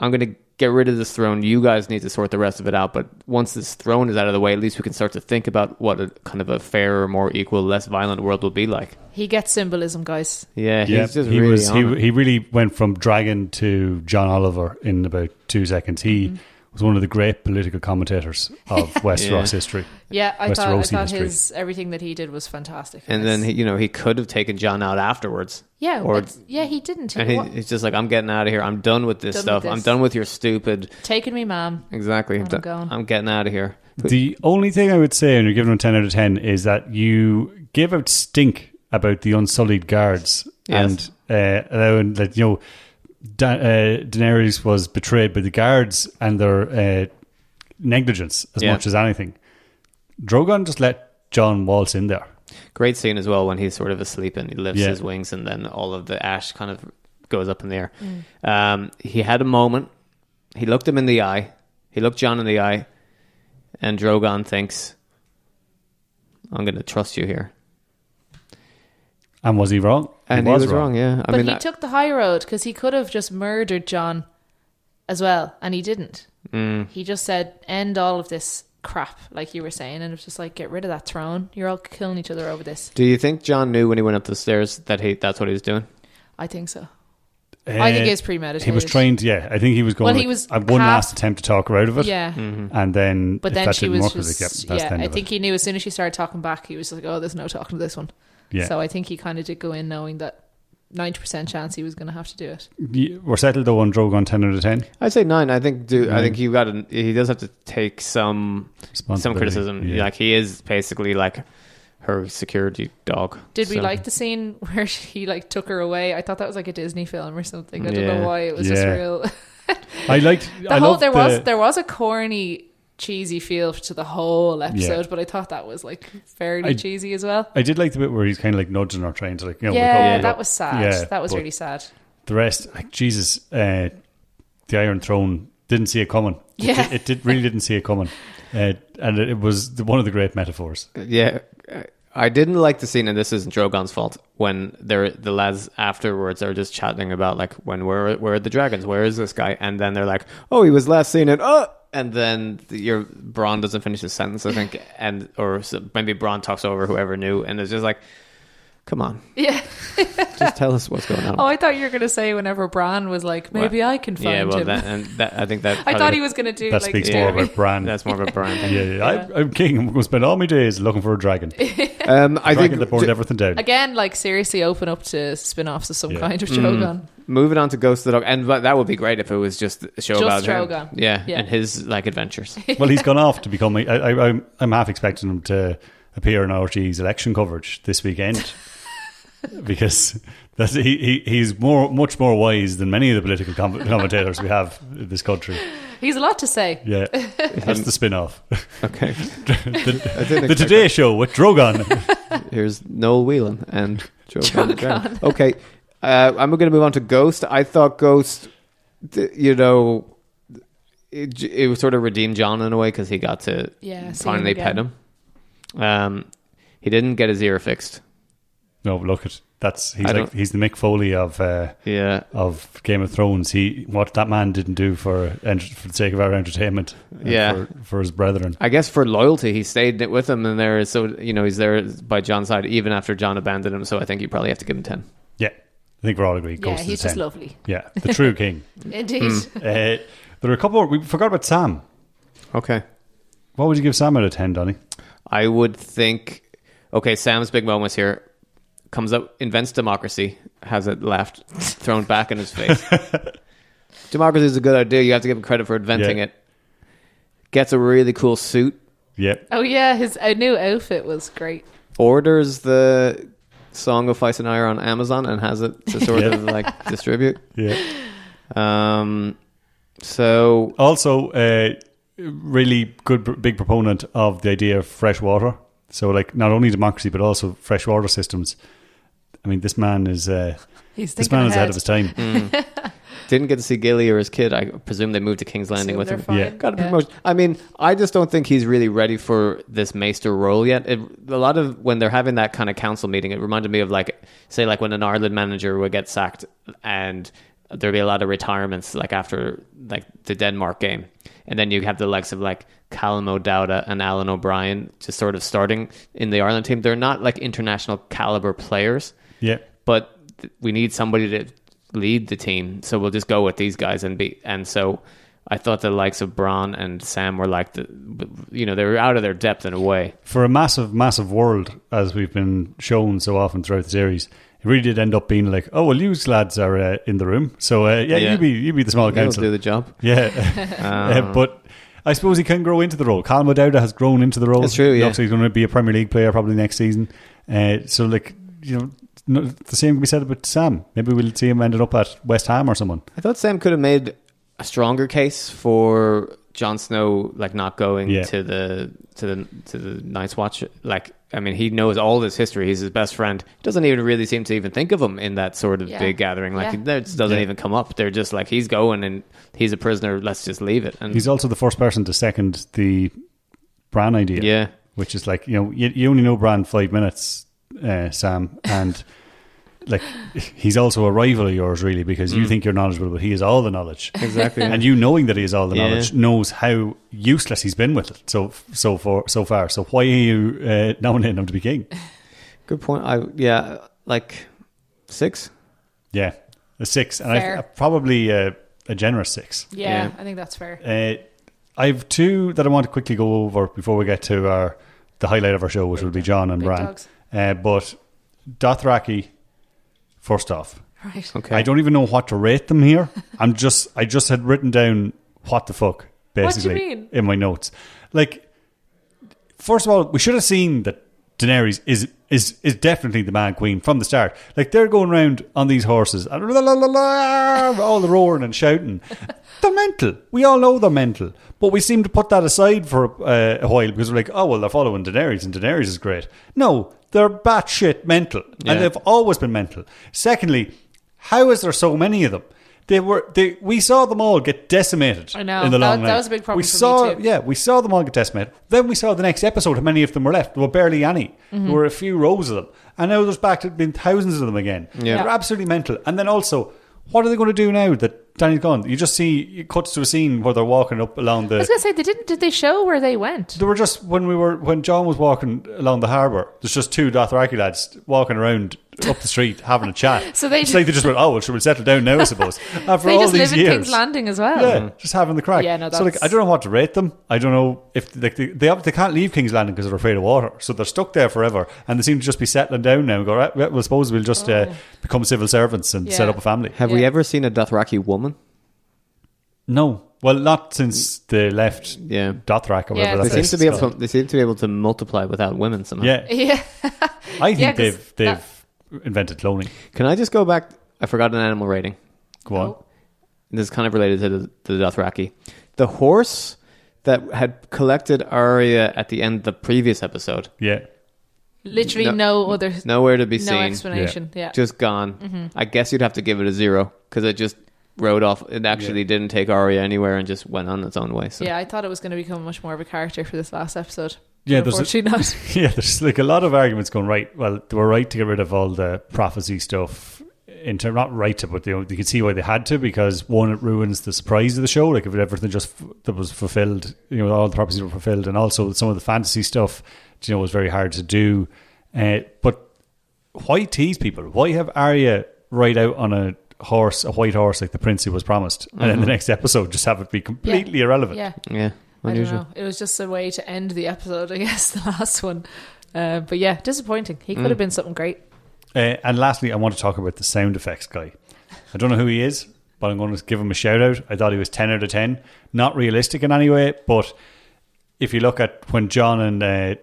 I'm going to get rid of this throne. You guys need to sort the rest of it out. But once this throne is out of the way, at least we can start to think about what a kind of a fairer, more equal, less violent world will be like. He gets symbolism, guys. Yeah, he's Yeah, just he really was. He, it. he really went from dragon to John Oliver in about two seconds. He Mm-hmm. was one of the great political commentators of Westeros history. Yeah, I thought, I thought history. his everything that he did was fantastic. and this. then he, you know he could have taken Jon out afterwards. yeah, or yeah, he didn't. He, and he, he's just like, I'm getting out of here. I'm done with this Done with stuff. this. I'm done with your stupid. taking me, ma'am. Exactly. I'm, I'm done- going. I'm getting out of here. The only thing I would say, and you're giving him a 10 out of 10, is that you give out stink about the Unsullied guards Yes. and uh, allowing that, you know, da- uh, Daenerys was betrayed by the guards and their uh, negligence as Yeah. much as anything. Drogon just let Jon waltz in there. Great scene as well when he's sort of asleep and he lifts Yeah. his wings and then all of the ash kind of goes up in the air. Um, he had a moment. He looked him in the eye. He looked Jon in the eye, and Drogon thinks, "I'm going to trust you here." And was he wrong? And he was, wrong. Yeah, I but mean, he I- took the high road because he could have just murdered Jon as well, and he didn't. Mm. He just said, "End all of this crap," like you were saying, and it was just like, "Get rid of that throne. You're all killing each other over this." do you think Jon knew when he went up the stairs that he that's what he was doing? I think so. I think Uh, it's premeditated. He was trained, yeah. I think he was going. Well, he like, was I one half- last attempt to talk her out of it. Yeah. And then, But then that she didn't was work, was just, like, yep, that's the yeah, end I of think it. he knew as soon as she started talking back, he was like, oh, there's no talking to this one. Yeah. So I think he kind of did go in knowing that 90% chance he was going to have to do it. Ye- We're settled though on Drogon 10 out of 10. I'd say nine. I think. Do I think you got to, He does have to take some some criticism. yeah. Like he is basically like her security dog. Did we So- like the scene where she like took her away? I thought that was like a Disney film or something. I don't Yeah. know why it was just Yeah. real. I liked. the I whole loved there the, was there was a corny, cheesy feel to the whole episode, Yeah. but I thought that was like fairly I- cheesy as well. I did like the bit where he's kind of like nudging her, trying to like, you know, wake up, yeah, that up. was sad. Yeah, that was really sad. The rest, like Jesus, uh, the Iron Throne didn't see it coming. Yeah. did- it, did really didn't see it coming, uh, and it, it was the, one of the great metaphors. Yeah, I didn't like the scene, and this isn't Drogon's fault. When they're the lads afterwards are just chatting about like when where where are the dragons? Where is this guy? And then they're like, oh, he was last seen in oh. And then the, your Bronn doesn't finish his sentence, I think, and or maybe Bronn talks over whoever knew, and it's just like, come on, Yeah. just tell us what's going on. Oh, I thought you were going to say whenever Bran was like, maybe Well, I can find yeah, well, him. that, and that I think that I thought he was going to do That like speaks Yeah. more about Bran. that's more of a Bran thing. yeah, yeah. I, I'm king. I'm going to spend all my days looking for a dragon. Um, I dragon think that burned everything down. again, like seriously open up to spin-offs of some Yeah. kind of Drogon. moving on to Ghost of the Dog, and but that would be great if it was just a show Just about him. Yeah, Yeah. and his like adventures. well, he's gone off to become. I, I, I'm, I'm half expecting him to appear in RT's election coverage this weekend because that's he, he he's more much more wise than many of the political com- commentators we have in this country. He's a lot to say. Yeah, that's the spin off. Okay, the, the expect Today Show with Drogon. here's Noel Whelan and Drogon. Drogon. Okay, uh, I'm going to move on to Ghost. I thought Ghost, you know, it, it was sort of redeemed Jon in a way because he got to Yeah, see him finally pet him. Um, he didn't get his ear fixed. No, look at that's he's I like he's the Mick Foley of uh, Yeah. of Game of Thrones. He what that man didn't do for for the sake of our entertainment. Yeah. for, for his brethren. I guess for loyalty, he stayed with him, and there is so you know he's there by Jon's side even after Jon abandoned him. So I think you probably have to give him ten. Yeah, I think we're all agreed. Yeah, he's just 10. lovely. Yeah, the true king. Indeed. Uh, there are a couple. We forgot about Sam. Okay. What would you give Sam out of ten, Donny? I would think. Okay, Sam's big moments here. Comes up, invents democracy, has it left, thrown back in his face. democracy is a good idea. You have to give him credit for inventing Yeah. it. Gets a really cool suit. Yeah, Oh yeah, his new outfit was great. Orders the Song of Ice and Fire on Amazon and has it to sort Yeah. of like distribute. yeah. Um, so Also, uh, really good, big proponent of the idea of fresh water. So, like, not only democracy but also fresh water systems. I mean, this man is uh, He's this thinking man is ahead ahead. of his time. Mm. didn't get to see Gilly or his kid. I presume they moved to King's Landing Assume with him. fine. Yeah. Got a Yeah. I mean, I just don't think he's really ready for this maester role yet. It, a lot of when they're having that kind of council meeting, it reminded me of like, say, like when an Ireland manager would get sacked and there'd be a lot of retirements, like after like the Denmark game, and then you have the likes of like Callum O'Dowda and Alan O'Brien just sort of starting in the Ireland team. They're not like international caliber players Yeah, but th- we need somebody to lead the team. So we'll just go with these guys and be. And so I thought the likes of Bronn and Sam were like the, you know, they were out of their depth in a way. for a massive, massive world, as we've been shown so often throughout the series, it really did end up being like, oh well, you lads are uh, in the room, so uh, yeah, Yeah. you be you be the small council. do the job. Yeah, Uh, but I suppose he can grow into the role. Callum O'Dowda has grown into the role. That's true, yeah. Like he's going to be a Premier League player probably next season. Uh, so, like, you know, no, the same can be said about Sam. Maybe we'll see him ended up at West Ham or someone. I thought Sam could have made a stronger case for Jon Snow, like not going Yeah. to the to the to the Night's Watch. Like, I mean, he knows all this history. He's his best friend. Doesn't even really seem to even think of him in that sort of Yeah. big gathering. Like, Yeah. that doesn't Yeah. even come up. They're just like he's going and he's a prisoner. Let's just leave it. And He's also the first person to second the Bran idea. yeah. Which is like, you know, you, you only know Bran five minutes, uh, Sam, and like he's also a rival of yours, really, because you think you're knowledgeable, but he has all the knowledge. Exactly. and you knowing that he has all the Yeah. knowledge knows how useless he's been with it so so far so far so why are you uh, nominating him to be king Good point. I yeah, like six. yeah a six and I, Fair. I probably uh, a generous six Yeah, Yeah. I think that's fair. uh, I have two that I want to quickly go over before we get to our the highlight of our show which will be John and Big Bran dogs. Uh, but Dothraki first off Right. Okay. I don't even know what to rate them here I'm just I just had written down what the fuck What do you basically mean? in my notes like first of all, we should have seen that Daenerys is is is definitely the man queen from the start. Like they're going around on these horses, and la, la, la, la, all the roaring and shouting. They're mental. We all know they're mental, but we seem to put that aside for uh, a while because we're like, oh well, they're following Daenerys, and Daenerys is great. No, they're batshit mental, Yeah. and they've always been mental. Secondly, how is there so many of them? They were they. We saw them all get decimated. I know. in the That- long that night. was a big problem We for me saw, too. yeah, we saw them all get decimated. Then we saw the next episode how many of them were left. There were barely any. Mm-hmm. There were a few rows of them, and now there's back to being thousands of them again. Yeah. they're absolutely mental. And then also, what are they going to do now that Dany's gone? You just see it cuts to a scene where they're walking up along the. I was gonna say they didn't. Did they show where they went? They were just when we were when Jon was walking along the harbour. There's just two Dothraki lads walking around up the street having a chat. So they it's just- like they just went, oh, well, should we settle down now? I suppose after They all just these live in years. King's Landing as well. Yeah, just having the crack. Yeah, no, so like, I don't know what to rate them. I don't know if like they they, they can't leave King's Landing because they're afraid of water, so they're stuck there forever, and they seem to just be settling down now and go. Right, well, suppose we'll just uh, become civil servants and set Oh. Up a family. Have we ever seen a Dothraki woman? No, well, not since they left Yeah. Dothrak or Yeah, whatever They that seem to be able to. They seem to be able to multiply without women somehow. Yeah, Yeah. I think Yeah, 'cause they've they've that- invented cloning. Can I just go back? I forgot an animal rating. Go on. Oh. This is kind of related to the, to the Dothraki. The horse that had collected Arya at the end of the previous episode, Yeah, Literally No- no, other nowhere to be no seen, No explanation. Yeah. just gone. Mm-hmm. I guess you'd have to give it a zero because it just rode off. It actually didn't take Arya anywhere and just went on its own way. So Yeah, I thought it was going to become much more of a character for this last episode. Yeah, there's a, not. yeah, there's like a lot of arguments going right. Well, they were right to get rid of all the prophecy stuff. In term, not right to, but you know, you can see why they had to because one, it ruins the surprise of the show. Like if everything just f- that was fulfilled, you know, all the prophecies were fulfilled, and also some of the fantasy stuff, you know, was very hard to do. Uh, but why tease people? Why have Arya ride out on a horse, a white horse, like the prince who was promised, and then the next episode just have it be completely irrelevant? Yeah. Yeah, I don't know. It was just a way to end the episode, I guess, the last one. Uh, but yeah, disappointing. He could Mm. have been something great. Uh, and lastly, I want to talk about the sound effects guy. I don't know who he is, but I'm going to give him a shout out. I thought he was 10 out of 10. Not realistic in any way, but if you look at when Jon and uh,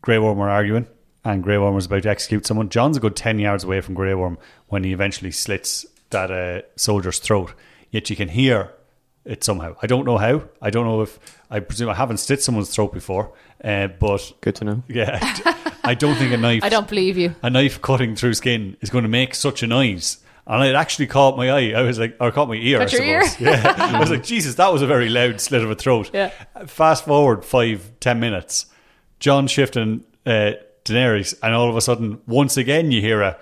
Grey Worm were arguing and Grey Worm was about to execute someone, Jon's a good 10 yards away from Grey Worm when he eventually slits that uh, soldier's throat. Yet you can hear it somehow. I don't know how. I don't know if, I presume I haven't slit someone's throat before, uh, but Good to know. yeah, I don't think a knife I don't believe you. a knife cutting through skin is going to make such a noise. And it actually caught my eye. I was like, or caught my ear. Caught I your suppose. Yeah, I was like, Jesus, that was a very loud slit of a throat. Yeah. Fast forward five, ten minutes. Jon shifting uh, Daenerys, and all of a sudden, once again, you hear a.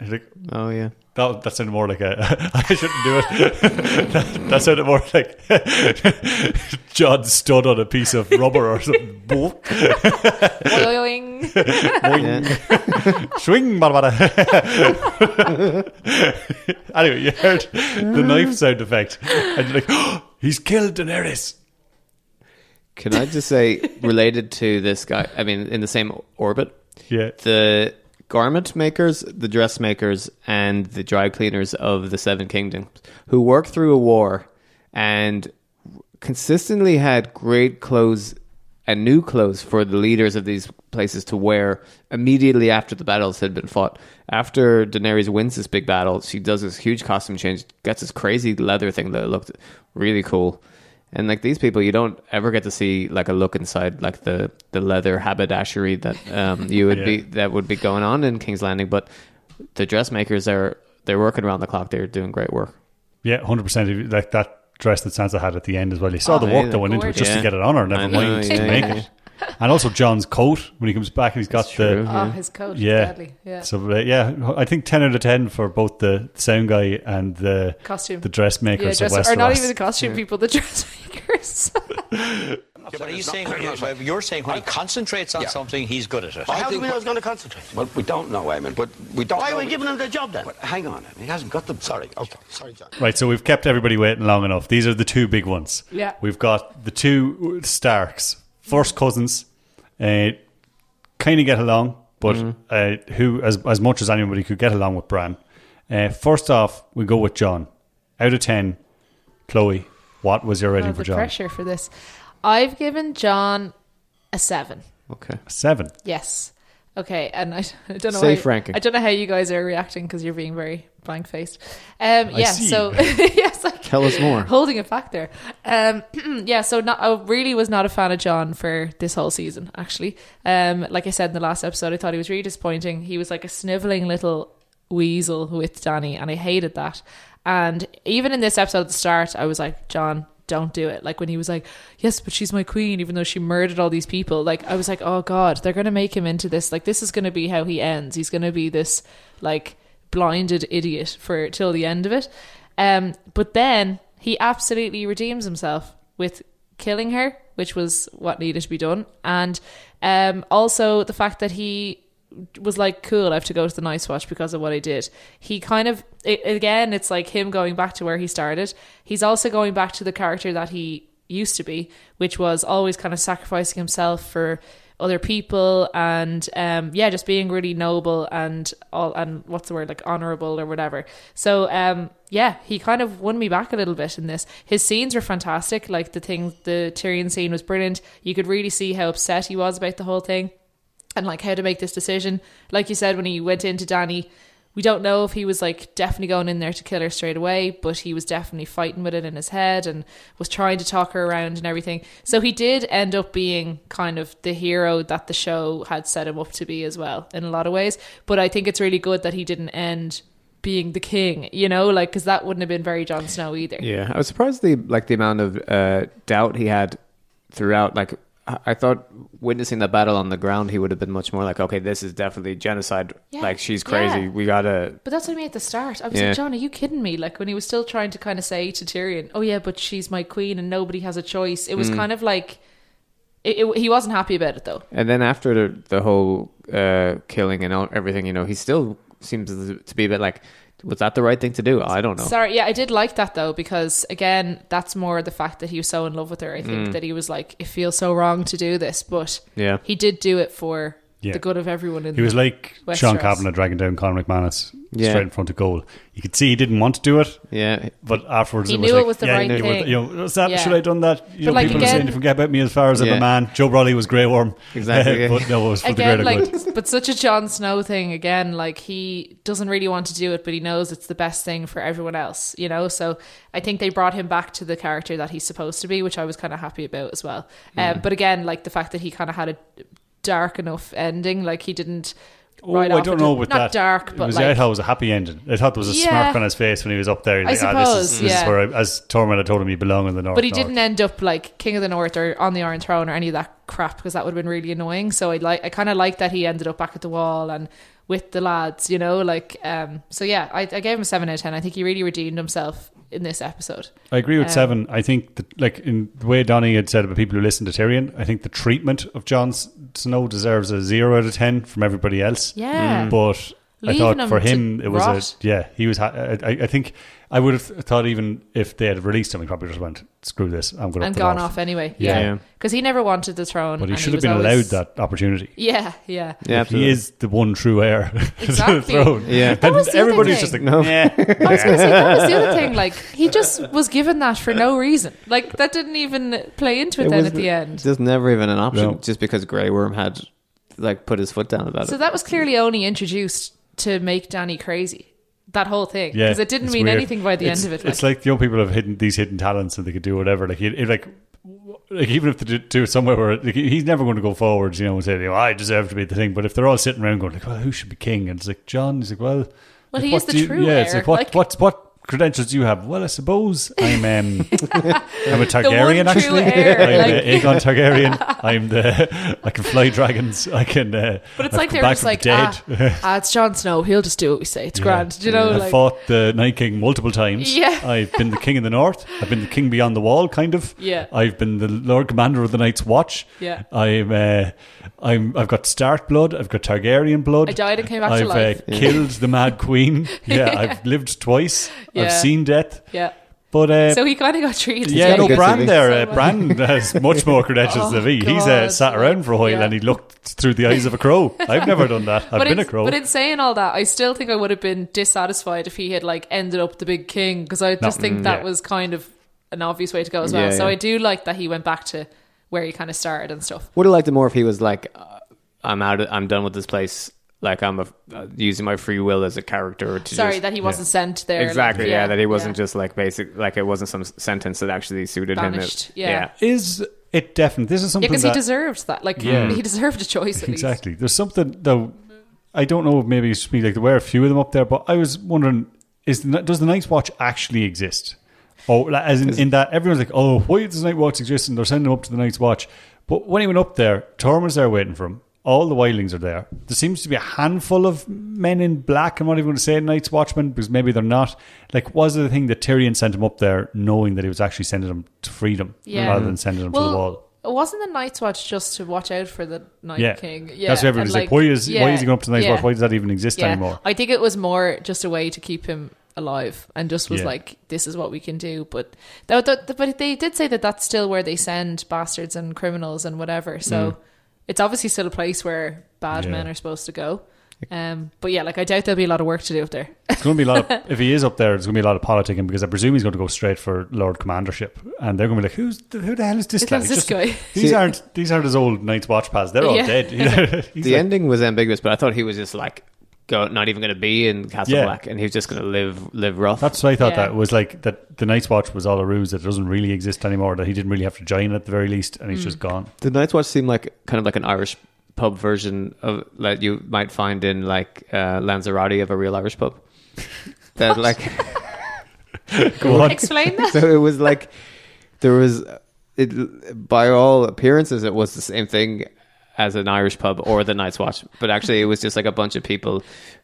It's like, Oh yeah. that, that sounded more like a. I shouldn't do it. that, that sounded more like Jon stood on a piece of rubber or something. Boop. Boing. Boing. Swing, bada, bada. anyway, you heard the knife sound effect, and you're like, oh, "He's killed Daenerys." Can I just say, related to this guy? I mean, in the same orbit, Yeah, the garment makers, the dressmakers, and the dry cleaners of the Seven Kingdoms, who worked through a war and consistently had great clothes and new clothes for the leaders of these places to wear immediately after the battles had been fought. After Daenerys wins this big battle, she does this huge costume change, gets this crazy leather thing that looked really cool. And like these people, you don't ever get to see like a look inside like the, the leather haberdashery that um, you would be that would be going on in King's Landing. But the dressmakers are they're working around the clock. They're doing great work. yeah, hundred percent. Like that dress that Sansa had at the end as well. You saw Oh, the yeah, work that went into it just gorgeous. to get it on her. Never mind to yeah, make yeah, it. And also Jon's coat when he comes back and he's got That's the true. Oh, his coat. yeah. Deadly. Yeah. So uh, yeah, I think ten out of ten for both the sound guy and the Costume. the dressmakers yeah, dress, Westeros. or not even the costume people, the dressmakers. Yeah, but are you saying you're saying when he concentrates on Yeah. something, he's good at it? How do we know he's going to concentrate? Well, we don't know, Eamon, but we don't Why are we giving him the job then? But hang on, he hasn't got the... Sorry. Okay. Sorry, John. Right, so we've kept everybody waiting long enough. These are the two big ones. Yeah. We've got the two Starks, first cousins, uh, kind of get along, but uh, who, as, as much as anybody, could get along with Bran. Uh, first off, we go with Jon. Out of 10, Chloe, what was your rating Oh, for Jon? pressure for this. I've given Jon a seven. Okay. a Seven. Yes. Okay, and I, I don't know. Safe how, ranking. I don't know how you guys are reacting because you're being very blank faced. Um, I yeah. see. So yes, I Tell us more. holding it back there. Um, yeah, so not, I really was not a fan of Jon for this whole season. Actually, um, like I said in the last episode, I thought he was really disappointing. He was like a sniveling little weasel with Dany, and I hated that. And even in this episode at the start, I was like, Jon, don't do it. Like when he was like, yes, but she's my queen, even though she murdered all these people. Like I was like, oh god, they're gonna make him into this. Like this is gonna be how he ends. He's gonna be this like blinded idiot for till the end of it. Um, but then he absolutely redeems himself with killing her, which was what needed to be done, and um, also the fact that he was like, "Cool, I have to go to the Night Watch because of what I did." He kind of it, again, it's like him going back to where he started. He's also going back to the character that he used to be, which was always kind of sacrificing himself for other people and um yeah just being really noble and all and what's the word like honorable or whatever. So um yeah he kind of won me back a little bit in this. His scenes were fantastic like the thing the Tyrion scene was brilliant. You could really see how upset he was about the whole thing and like how to make this decision. Like you said, when he went into Dany, we don't know if he was like definitely going in there to kill her straight away, but he was definitely fighting with it in his head and was trying to talk her around and everything. So he did end up being kind of the hero that the show had set him up to be as well in a lot of ways. But I think it's really good that he didn't end being the king, you know, like because that wouldn't have been very Jon Snow either. Yeah, I was surprised the like the amount of uh, doubt he had throughout. Like I I thought witnessing the battle on the ground, he would have been much more like, okay, this is definitely genocide. Yeah. Like she's crazy. Yeah. We gotta. But that's what I mean at the start. I was Yeah. like, Jon, are you kidding me? Like when he was still trying to kind of say to Tyrion, "Oh yeah, but she's my queen and nobody has a choice." It was Mm. kind of like it, it, he wasn't happy about it though. And then after the the whole uh, killing and all, everything, you know, he still seems to be a bit like, was that the right thing to do? I don't know. Sorry, yeah, I did like that though because again, that's more the fact that he was so in love with her. I think that he was like, it feels so wrong to do this, but Mm. Yeah. he did do it for Yeah. the good of everyone. In He was like Sean Westeros. Cavanagh dragging down Conor McManus Yeah. straight in front of goal. You could see he didn't want to do it, Yeah, but afterwards He it was knew it like, was the yeah, right you know, thing. You know, that, Yeah. should I have done that? You know, like, people are saying, again- forget about me as far as I'm a man. Joe Brolly was Grey Worm. Exactly, yeah. but no, it was for again the like greater good. but such a Jon Snow thing again like he doesn't really want to do it but he knows it's the best thing for everyone else you know so I think they brought him back to the character that he's supposed to be which I was kind of happy about as well Mm. um, but again like the fact that he kind of had a dark enough ending like he didn't Oh, right I don't know with not that. dark It but was, like I thought it was a happy ending. I thought there was a Yeah. smirk on his face when he was up there. He's I like, ah, this is, suppose, this is yeah. where, I, as Tormund had told him, he belonged in the north. but he north. didn't end up like King of the North or on the Iron Throne or any of that crap because that would have been really annoying. So I like I kind of like that he ended up back at the wall and with the lads, you know, like um. So yeah, I, I gave him a seven out of ten. I think he really redeemed himself in this episode. I agree with Um, seven. I think that, like in the way Donny had said about people who listen to Tyrion, I think the treatment of Jon Snow deserves a zero out of ten from everybody else. Yeah. but I thought for him it was rot. a yeah. He was. Ha- I, I think I would have thought even if they had released him, he probably just went screw this. I'm going to." and gone off anyway. Yeah. Yeah, Yeah. because he never wanted the throne. But he and should have been always- allowed that opportunity. Yeah, yeah. yeah, he is the one true heir to the throne. Yeah. That and was the other everybody's thing. just like, No. yeah. I was going to say that was the other thing. Like he just was given that for no reason. Like that didn't even play into it, then at the end. There's never even an option, No. just because Grey Worm had like put his foot down about So it. So that was clearly only introduced to make Dany crazy. That whole thing, Yeah, because it didn't mean weird. anything by the It's- end of it. It's like- like young people have hidden these hidden talents and they could do whatever. Like, he, like, like even if they do- it somewhere where like, he's never going to go forwards, you know, and say, know, I deserve to be the thing. But if they're all sitting around going, like, well, who should be king? And it's like Jon. He's like, well, Well, like, he what is the you- true Yeah, it's like what, like- what, what credentials do you have? Well, I suppose I'm, um, I'm a Targaryen. actually, heir, I'm like- uh, Aegon Targaryen. I'm the, I can fly dragons. I can. Uh, but it's I've like they're just like, the ah, ah, it's Jon Snow. He'll just do what we say. It's Yeah. grand. Do you know? I've Like, fought the Night King multiple times. Yeah. I've been the king in the north. I've been the king beyond the wall, kind of. Yeah. I've been the Lord Commander of the Night's Watch. Yeah. I'm. Uh, I'm. I've got Stark blood. I've got Targaryen blood. I died and came back to life. I've. Uh, killed the Mad Queen. Yeah, I've lived twice. Yeah. I've seen death. yeah. But uh, So he kind of got treated. yeah, no, Brand there. So Uh, much. Bran has much more credentials Oh, than me. He's uh, sat around for a while yeah. and he looked through the eyes of a crow. I've never done that. I've but been a crow. But in saying all that, I still think I would have been dissatisfied if he had like ended up the big king because I just No, think mm, that yeah. was kind of an obvious way to go as well. Yeah, so yeah. I do like that he went back to where he kind of started and stuff. Would have liked it more if he was like, uh, "I'm out. I'm done with this place. Like I'm a, uh, using my free will as a character." To Sorry just, that he wasn't sent there. exactly. like, yeah, that he wasn't yeah. just like basic. Like it wasn't some sentence that actually suited Banished, him. yeah. is it definitely? This is something because he deserved that. Like Yeah. he deserved a choice. At least. Exactly. There's something though. I don't know. Maybe it's just me. Like there were a few of them up there, but I was wondering: is the, does the Night's Watch actually exist? Oh, like, as in, in that everyone's like, "Oh, why does the Night Watch exist?" And they're sending him up to the Night's Watch. But when he went up there, Tormund's there waiting for him. All the wildlings are there. There seems to be a handful of men in black. I'm not even going to say Night's Watchmen because maybe they're not. Like, was it the thing that Tyrion sent him up there, knowing that he was actually sending him to freedom Yeah. rather than sending them to the wall? Well, wasn't the Night's Watch just to watch out for the Night Yeah, King? Yeah, that's what everybody's and, like. Why is why is he going up to the Night's yeah. Watch? Why does that even exist yeah. anymore? I think it was more just a way to keep him alive, and just was Yeah. like, "This is what we can do." But th- th- but they did say that that's still where they send bastards and criminals and whatever. So mm. It's obviously still a place where bad. Yeah. men are supposed to go. Um, but yeah, like I doubt there'll be a lot of work to do up there. It's going to be a lot. Of, if he is up there, there's going to be a lot of politicking because I presume he's going to go straight for Lord Commandership, and they're going to be like, "Who's the, who the hell is this guy?" This Just- guy? These aren't these aren't his old Night's Watch pals. They're all Yeah. dead. The like- ending was ambiguous, but I thought he was just like, go, not even going to be in Castle Yeah. Black, and he was just going to live live rough. That's what I thought. Yeah. That was like that. The Night's Watch was all a ruse that doesn't really exist anymore. That he didn't really have to join at the very least, and he's just gone. The Night's Watch seemed like kind of like an Irish pub version of that you might find in like uh, Lanzarote of a real Irish pub. that like Go on. Explain that. so it was like there was it by all appearances it was the same thing as an Irish pub or the Night's Watch, but actually it was just like a bunch of people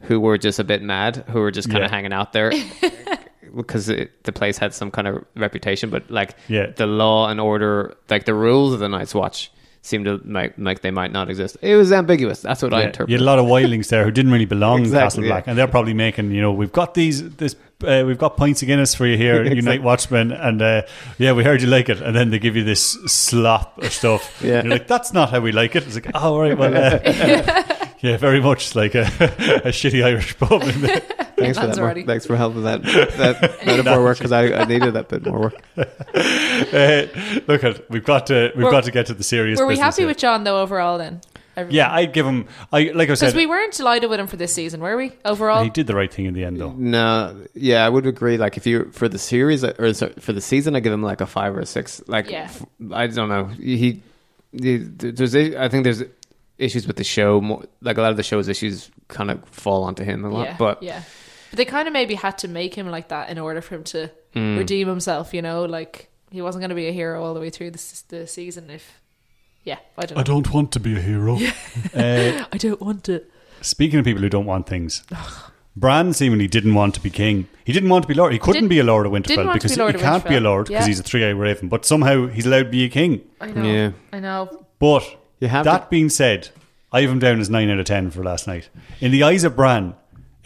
who were just a bit mad, who were just kind of hanging out there. Because it, the place had some kind of reputation, but like Yeah. the law and order, like the rules of the Night's Watch, seemed to make like they might not exist. It was ambiguous. That's what I Yeah, interpret. you had a lot of wildlings there who didn't really belong in Castle Black, yeah. and they're probably making, you know, we've got these, this, uh, we've got pints of Guinness for you here, you Night Watchmen, and uh, yeah, we heard you like it, and then they give you this slop of stuff. Yeah. You're like, that's not how we like it. It's like, oh, all right, well, uh, yeah, very much like a, a shitty Irish pub. In there. Thanks for that. Mark. already. Thanks for helping that that metaphor work because I, I needed that bit more work. Uh, look at, we've got to, we've Were- got to get to the serious. Were we happy here. with Jon though overall? Then Yeah, I'd give him. I like I said because said, we weren't delighted with him for this season, were we? Overall, he did the right thing in the end, though. No, yeah, I would agree. Like if you for the series or sorry, for the season, I give him like a five or a six. Like Yeah. f- I don't know. He, he there's I think there's issues with the show. More, like a lot of the show's issues kind of fall onto him a lot. yeah, but yeah. But they kind of maybe had to make him like that in order for him to Mm. redeem himself. You know, like he wasn't going to be a hero all the way through the, the season. If yeah, I don't. Know. I don't want to be a hero. uh, I don't want it. Speaking of people who don't want things, Bran seemingly didn't want to be king. He didn't want to be lord. He couldn't Didn't- be a lord of didn't Winterfell want to because be Lord he of can't be a lord because Yeah. he's a three-eyed raven. But somehow he's allowed to be a king. I know. Yeah. I know. But You have that to- being said, I have him down as nine out of ten for last night. In the eyes of Bran,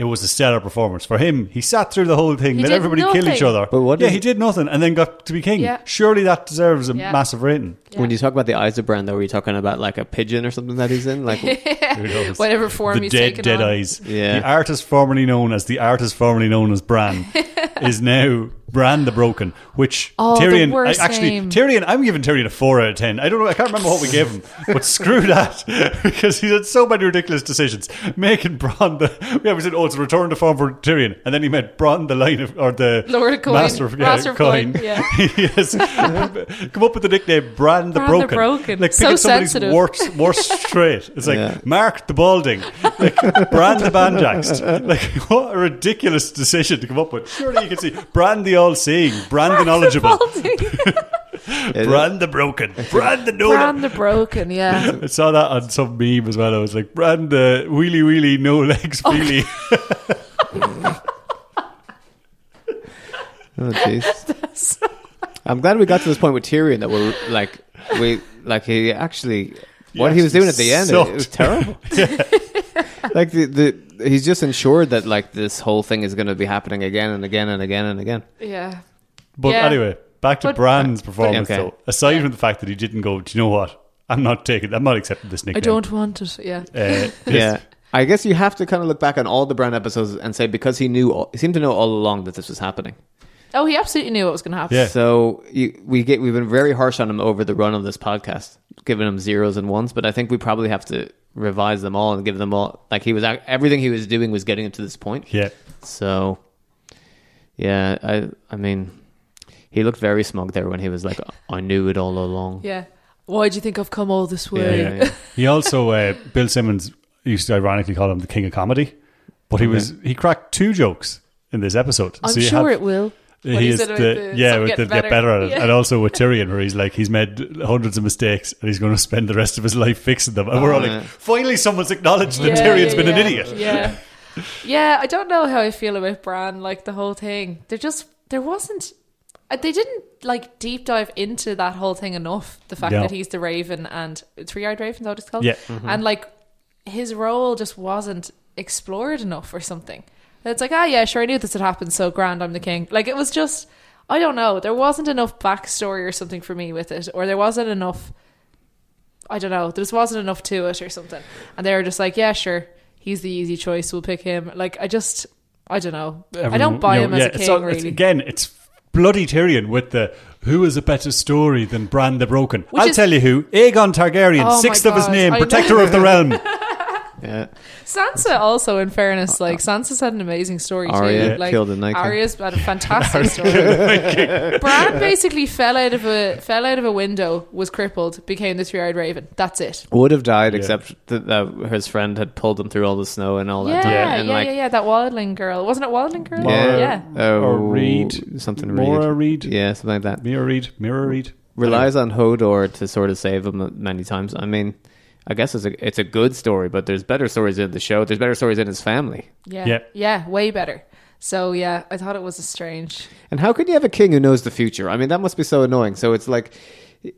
it was a stellar performance for him. He sat through the whole thing, He let did everybody kill each nothing. other. But what yeah, is- he did nothing and then got to be king. Yeah. Surely that deserves a Yeah. massive rating. Yeah. when you talk about the eyes of Bran, though, are you talking about like a pigeon or something that he's in? Like Who knows? Whatever form the he's dead, taken dead on. eyes. Yeah. The artist formerly known as the artist formerly known as Bran is now Bran the Broken, which Oh, the Tyrion worst I- actually name. Tyrion. I'm giving Tyrion a four out of ten. I don't know. I can't remember what we gave him, but screw that because he had so many ridiculous decisions. Making Bran the yeah, we said oh it's a return to form for Tyrion, and then he made Bran the line of or the Lord of Coin. master of, yeah, Master of coin. Coin, yeah. yes, come up with the nickname Bran the Bran the Broken. Broken. Like So picking somebody's sensitive. worst worst trait. It's like Yeah. Mark the Balding, like Bran the Banjaxed. Like what a ridiculous decision to come up with. Surely you can see Bran the All-Seeing, Bran the Knowledgeable, Bran the Broken, Bran the No. Bran the broken, yeah. I saw that on some meme as well. I was like, Bran the Wheelie Wheelie No Legs oh, Wheelie. Oh jeez. I'm glad we got to this point with Tyrion that we're like we like he actually what he was doing at the end it, it was Sucked. terrible. Like the, the he's just ensured that like this whole thing is going to be happening again and again and again and again. Yeah. But Yeah. anyway, back to But- Bran's performance okay. though. Aside Yeah. from the fact that he didn't go, do you know what? I'm not taking. I'm not accepting this nickname. I don't want it. Yeah. Uh, Yeah. I guess you have to kind of look back on all the Bran episodes and say because he knew, all, he seemed to know all along that this was happening. Oh, he absolutely knew what was going to happen. Yeah. So you, we get we've been very harsh on him over the run of this podcast, giving him zeros and ones. But I think we probably have to revise them all and give them all like he was ac- everything he was doing was getting him to this point. Yeah. So yeah, I I mean he looked very smug there when he was like, "I knew it all along." Yeah. Why do you think I've come all this way? yeah, yeah. He also, uh, Bill Simmons used to ironically call him the king of comedy, but he was he cracked two jokes in this episode. I'm So sure have- it will. When He he is the, about yeah, some with the getting get better. better at it, Yeah. and also with Tyrion, where he's like he's made hundreds of mistakes and he's going to spend the rest of his life fixing them, and we're all yeah. like, finally, someone's acknowledged that Yeah, Tyrion's yeah, been an idiot. Yeah. Yeah, I don't know how I feel about Bran, like the whole thing. There just there wasn't uh, they didn't like deep dive into that whole thing enough. The fact No. that he's the Raven and three eyed Raven, is that what it's called? Yeah. And like his role just wasn't explored enough or something. It's like, ah yeah, sure I knew this had happened, so grand I'm the king. Like it was just I don't know, there wasn't enough backstory or something for me with it. Or there wasn't enough I don't know. There just wasn't enough to it or something. And they were just like, yeah, sure, he's the easy choice. We'll pick him. Like, I just, I don't know. I don't buy you know, him as yeah, a king, all- it's- really. again, it's bloody Tyrion with the who is a better story than Bran the Broken. Which I'll is- tell you who: Aegon Targaryen, Oh sixth of his name, protector of the realm. Yeah. Sansa also, in fairness, uh, like Sansa's had an amazing story Arya too. Like killed the Night King. Arya's had a fantastic story. Bran basically fell out of a fell out of a window, was crippled, became the three eyed raven. That's it. Would have died Yeah. except that, that his friend had pulled him through all the snow and all Yeah, that. yeah, and yeah, like, yeah, That Wildling girl, wasn't it Wildling girl? Mara- yeah. Oh, Or Reed. something Meera Reed. Reed. Yeah, something like that. Meera Reed, Meera Reed. relies on Hodor to sort of save him many times. I mean, I guess it's a it's a good story, but there's better stories in the show. There's better stories in his family. Yeah. Yeah. Yeah. Way better. So yeah, I thought it was a strange. And how can you have a king who knows the future? I mean, that must be so annoying. So it's like,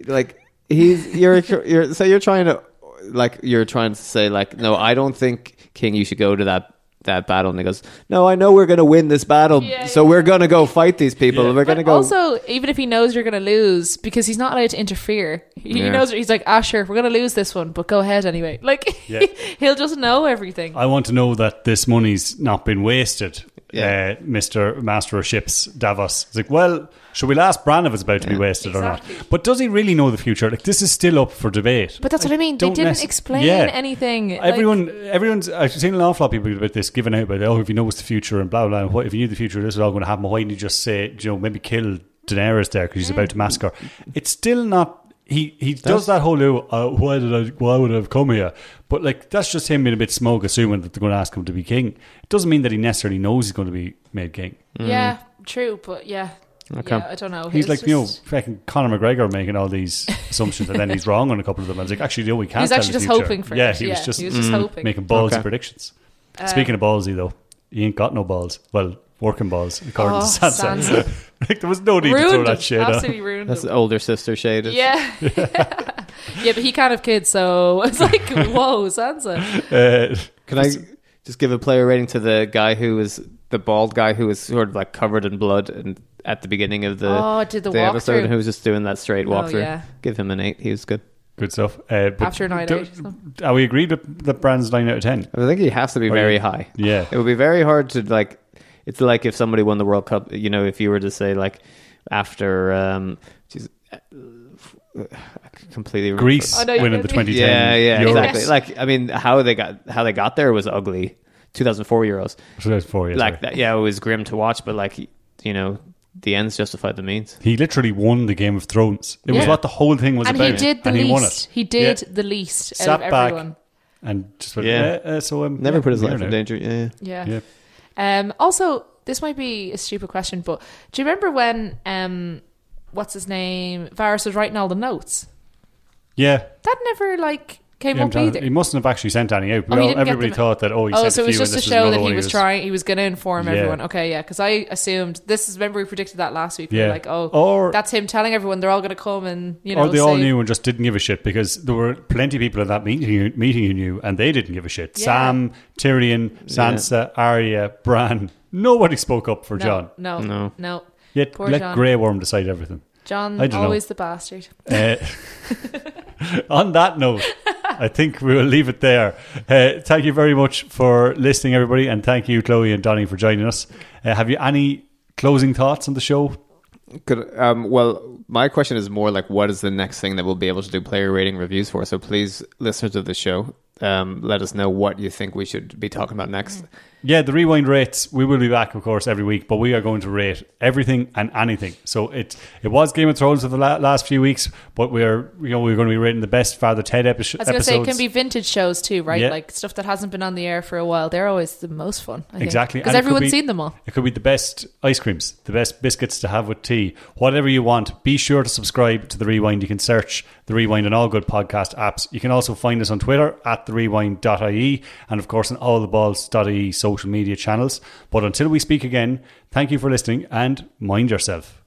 like he's you're you're so you're trying to like you're trying to say like no, I don't think King you should go to that that battle. And he goes, no, I know we're going to win this battle, Yeah, so yeah. we're going to go fight these people. Yeah. and We're going to But go. also, even if he knows you're going to lose, because he's not allowed to interfere, he Yeah. knows he's like, ah, sure, we're going to lose this one, but go ahead anyway. Like, Yeah. he'll just know everything. I want to know that this money's not been wasted. Yeah. Uh, Mr. Master of Ships Davos. It's like, well, should we ask Bran if it's about to be wasted Exactly. or not? But does he really know the future? Like, this is still up for debate. But that's what I mean. They didn't nec- explain Yeah. anything. Like- Everyone, everyone's. I've seen an awful lot of people about this, giving out about, oh, if he knows the future and blah blah. blah what if you knew the future, this is all going to happen? Why didn't you just say, you know, maybe kill Daenerys there because she's about to massacre? It's still not. He he does that whole oh, uh, why did I why would I have come here? But like that's just him being a bit smug, assuming that they're going to ask him to be king. It doesn't mean that he necessarily knows he's going to be made king. yeah, true, but yeah. Okay. Yeah, I don't know. He's It's like you know, fucking Conor McGregor making all these assumptions and then he's wrong on a couple of them. I was like, actually, no, we can't. He was actually just future. hoping for yeah, it. he was Yeah, just, he was just mm, hoping. making ballsy Okay. predictions. Uh, Speaking of ballsy, though, he ain't got no balls. Well, working balls according Oh, to Sansa. Sansa. like there was no need to throw that him. shade on. Absolutely ruined That's him. the older sister shade. Yeah. yeah, but he can't have kids, so it's like, whoa, Sansa. Uh, Can I just give a player rating to the guy who was the bald guy who was sort of like covered in blood and at the beginning of the, Oh, did the episode walkthrough. who was just doing that straight Oh, walkthrough? yeah. Give him an eight. He was good. good stuff. Uh, but After a night do- out, so. Are we agreed that, that Bran's nine out of ten? I think he has to be Or very you- high. Yeah. It would be very hard to like. It's like if somebody won the World Cup. You know, if you were to say like after, um, geez, uh, I completely Greece I know you winning the 2010 Yeah, yeah, Euros. exactly. Like, I mean, how they got how they got there was ugly. 2004 Euros, So that's four years. like that. Yeah, it was grim to watch, but like you know, the ends justified the means. He literally won the Game of Thrones. It was what the whole thing was about. And about. he did the and least. he won it. He did Yeah. the least Sat out of back everyone. and just went, Yeah. yeah. Uh, so um, Never yeah, put his life in now. danger. Yeah. Yeah. Yeah. Um, also, this might be a stupid question, but do you remember when um, what's his name Varys was writing all the notes? Yeah. That never like came Yeah, I'm up trying- either. he mustn't have actually sent any out. Oh, We he all- didn't get everybody them- thought that, oh, he oh, sent so a it was few just and to show that he was trying. He was going to inform Yeah. everyone. Okay, yeah, because I assumed this is. Remember, we predicted that last week. We Yeah. were like, oh, Or- that's him telling everyone they're all going to come and you know. or they all say- knew and just didn't give a shit because there were plenty of people at that meeting, meeting who knew and they didn't give a shit. Yeah. Sam, Tyrion, Sansa, Arya, Bran. Nobody spoke up for no, Jon. No, No. no, Yet Poor let Jon. Grey Worm decide everything. Jon, I don't know. always the bastard. Uh, on that note, I think we will leave it there. Uh, thank you very much for listening, everybody, and thank you, Chloe and Donny, for joining us. Uh, have you any closing thoughts on the show? Good. Um, well, my question is more like, what is the next thing that we'll be able to do player rating reviews for? So please, listeners of the show, um, let us know what you think we should be talking about next. Yeah, the rewind rates. We will be back, of course, every week, but we are going to rate everything and anything. So it it was Game of Thrones for the la- last few weeks, but we're you know we're going to be rating the best Father Ted epi- I was going to say it can be vintage shows too, right? Yeah. Like stuff that hasn't been on the air for a while. They're always the most fun. I. Exactly. because And it could everyone's be- seen them all. It could be the best ice creams, the best biscuits to have with tea, whatever you want. Be sure to subscribe to The Rewind. You can search The Rewind on all good podcast apps. You can also find us on Twitter at TheRewind.ie and, of course, on all the balls.ie social media channels. But until we speak again, thank you for listening and mind yourself.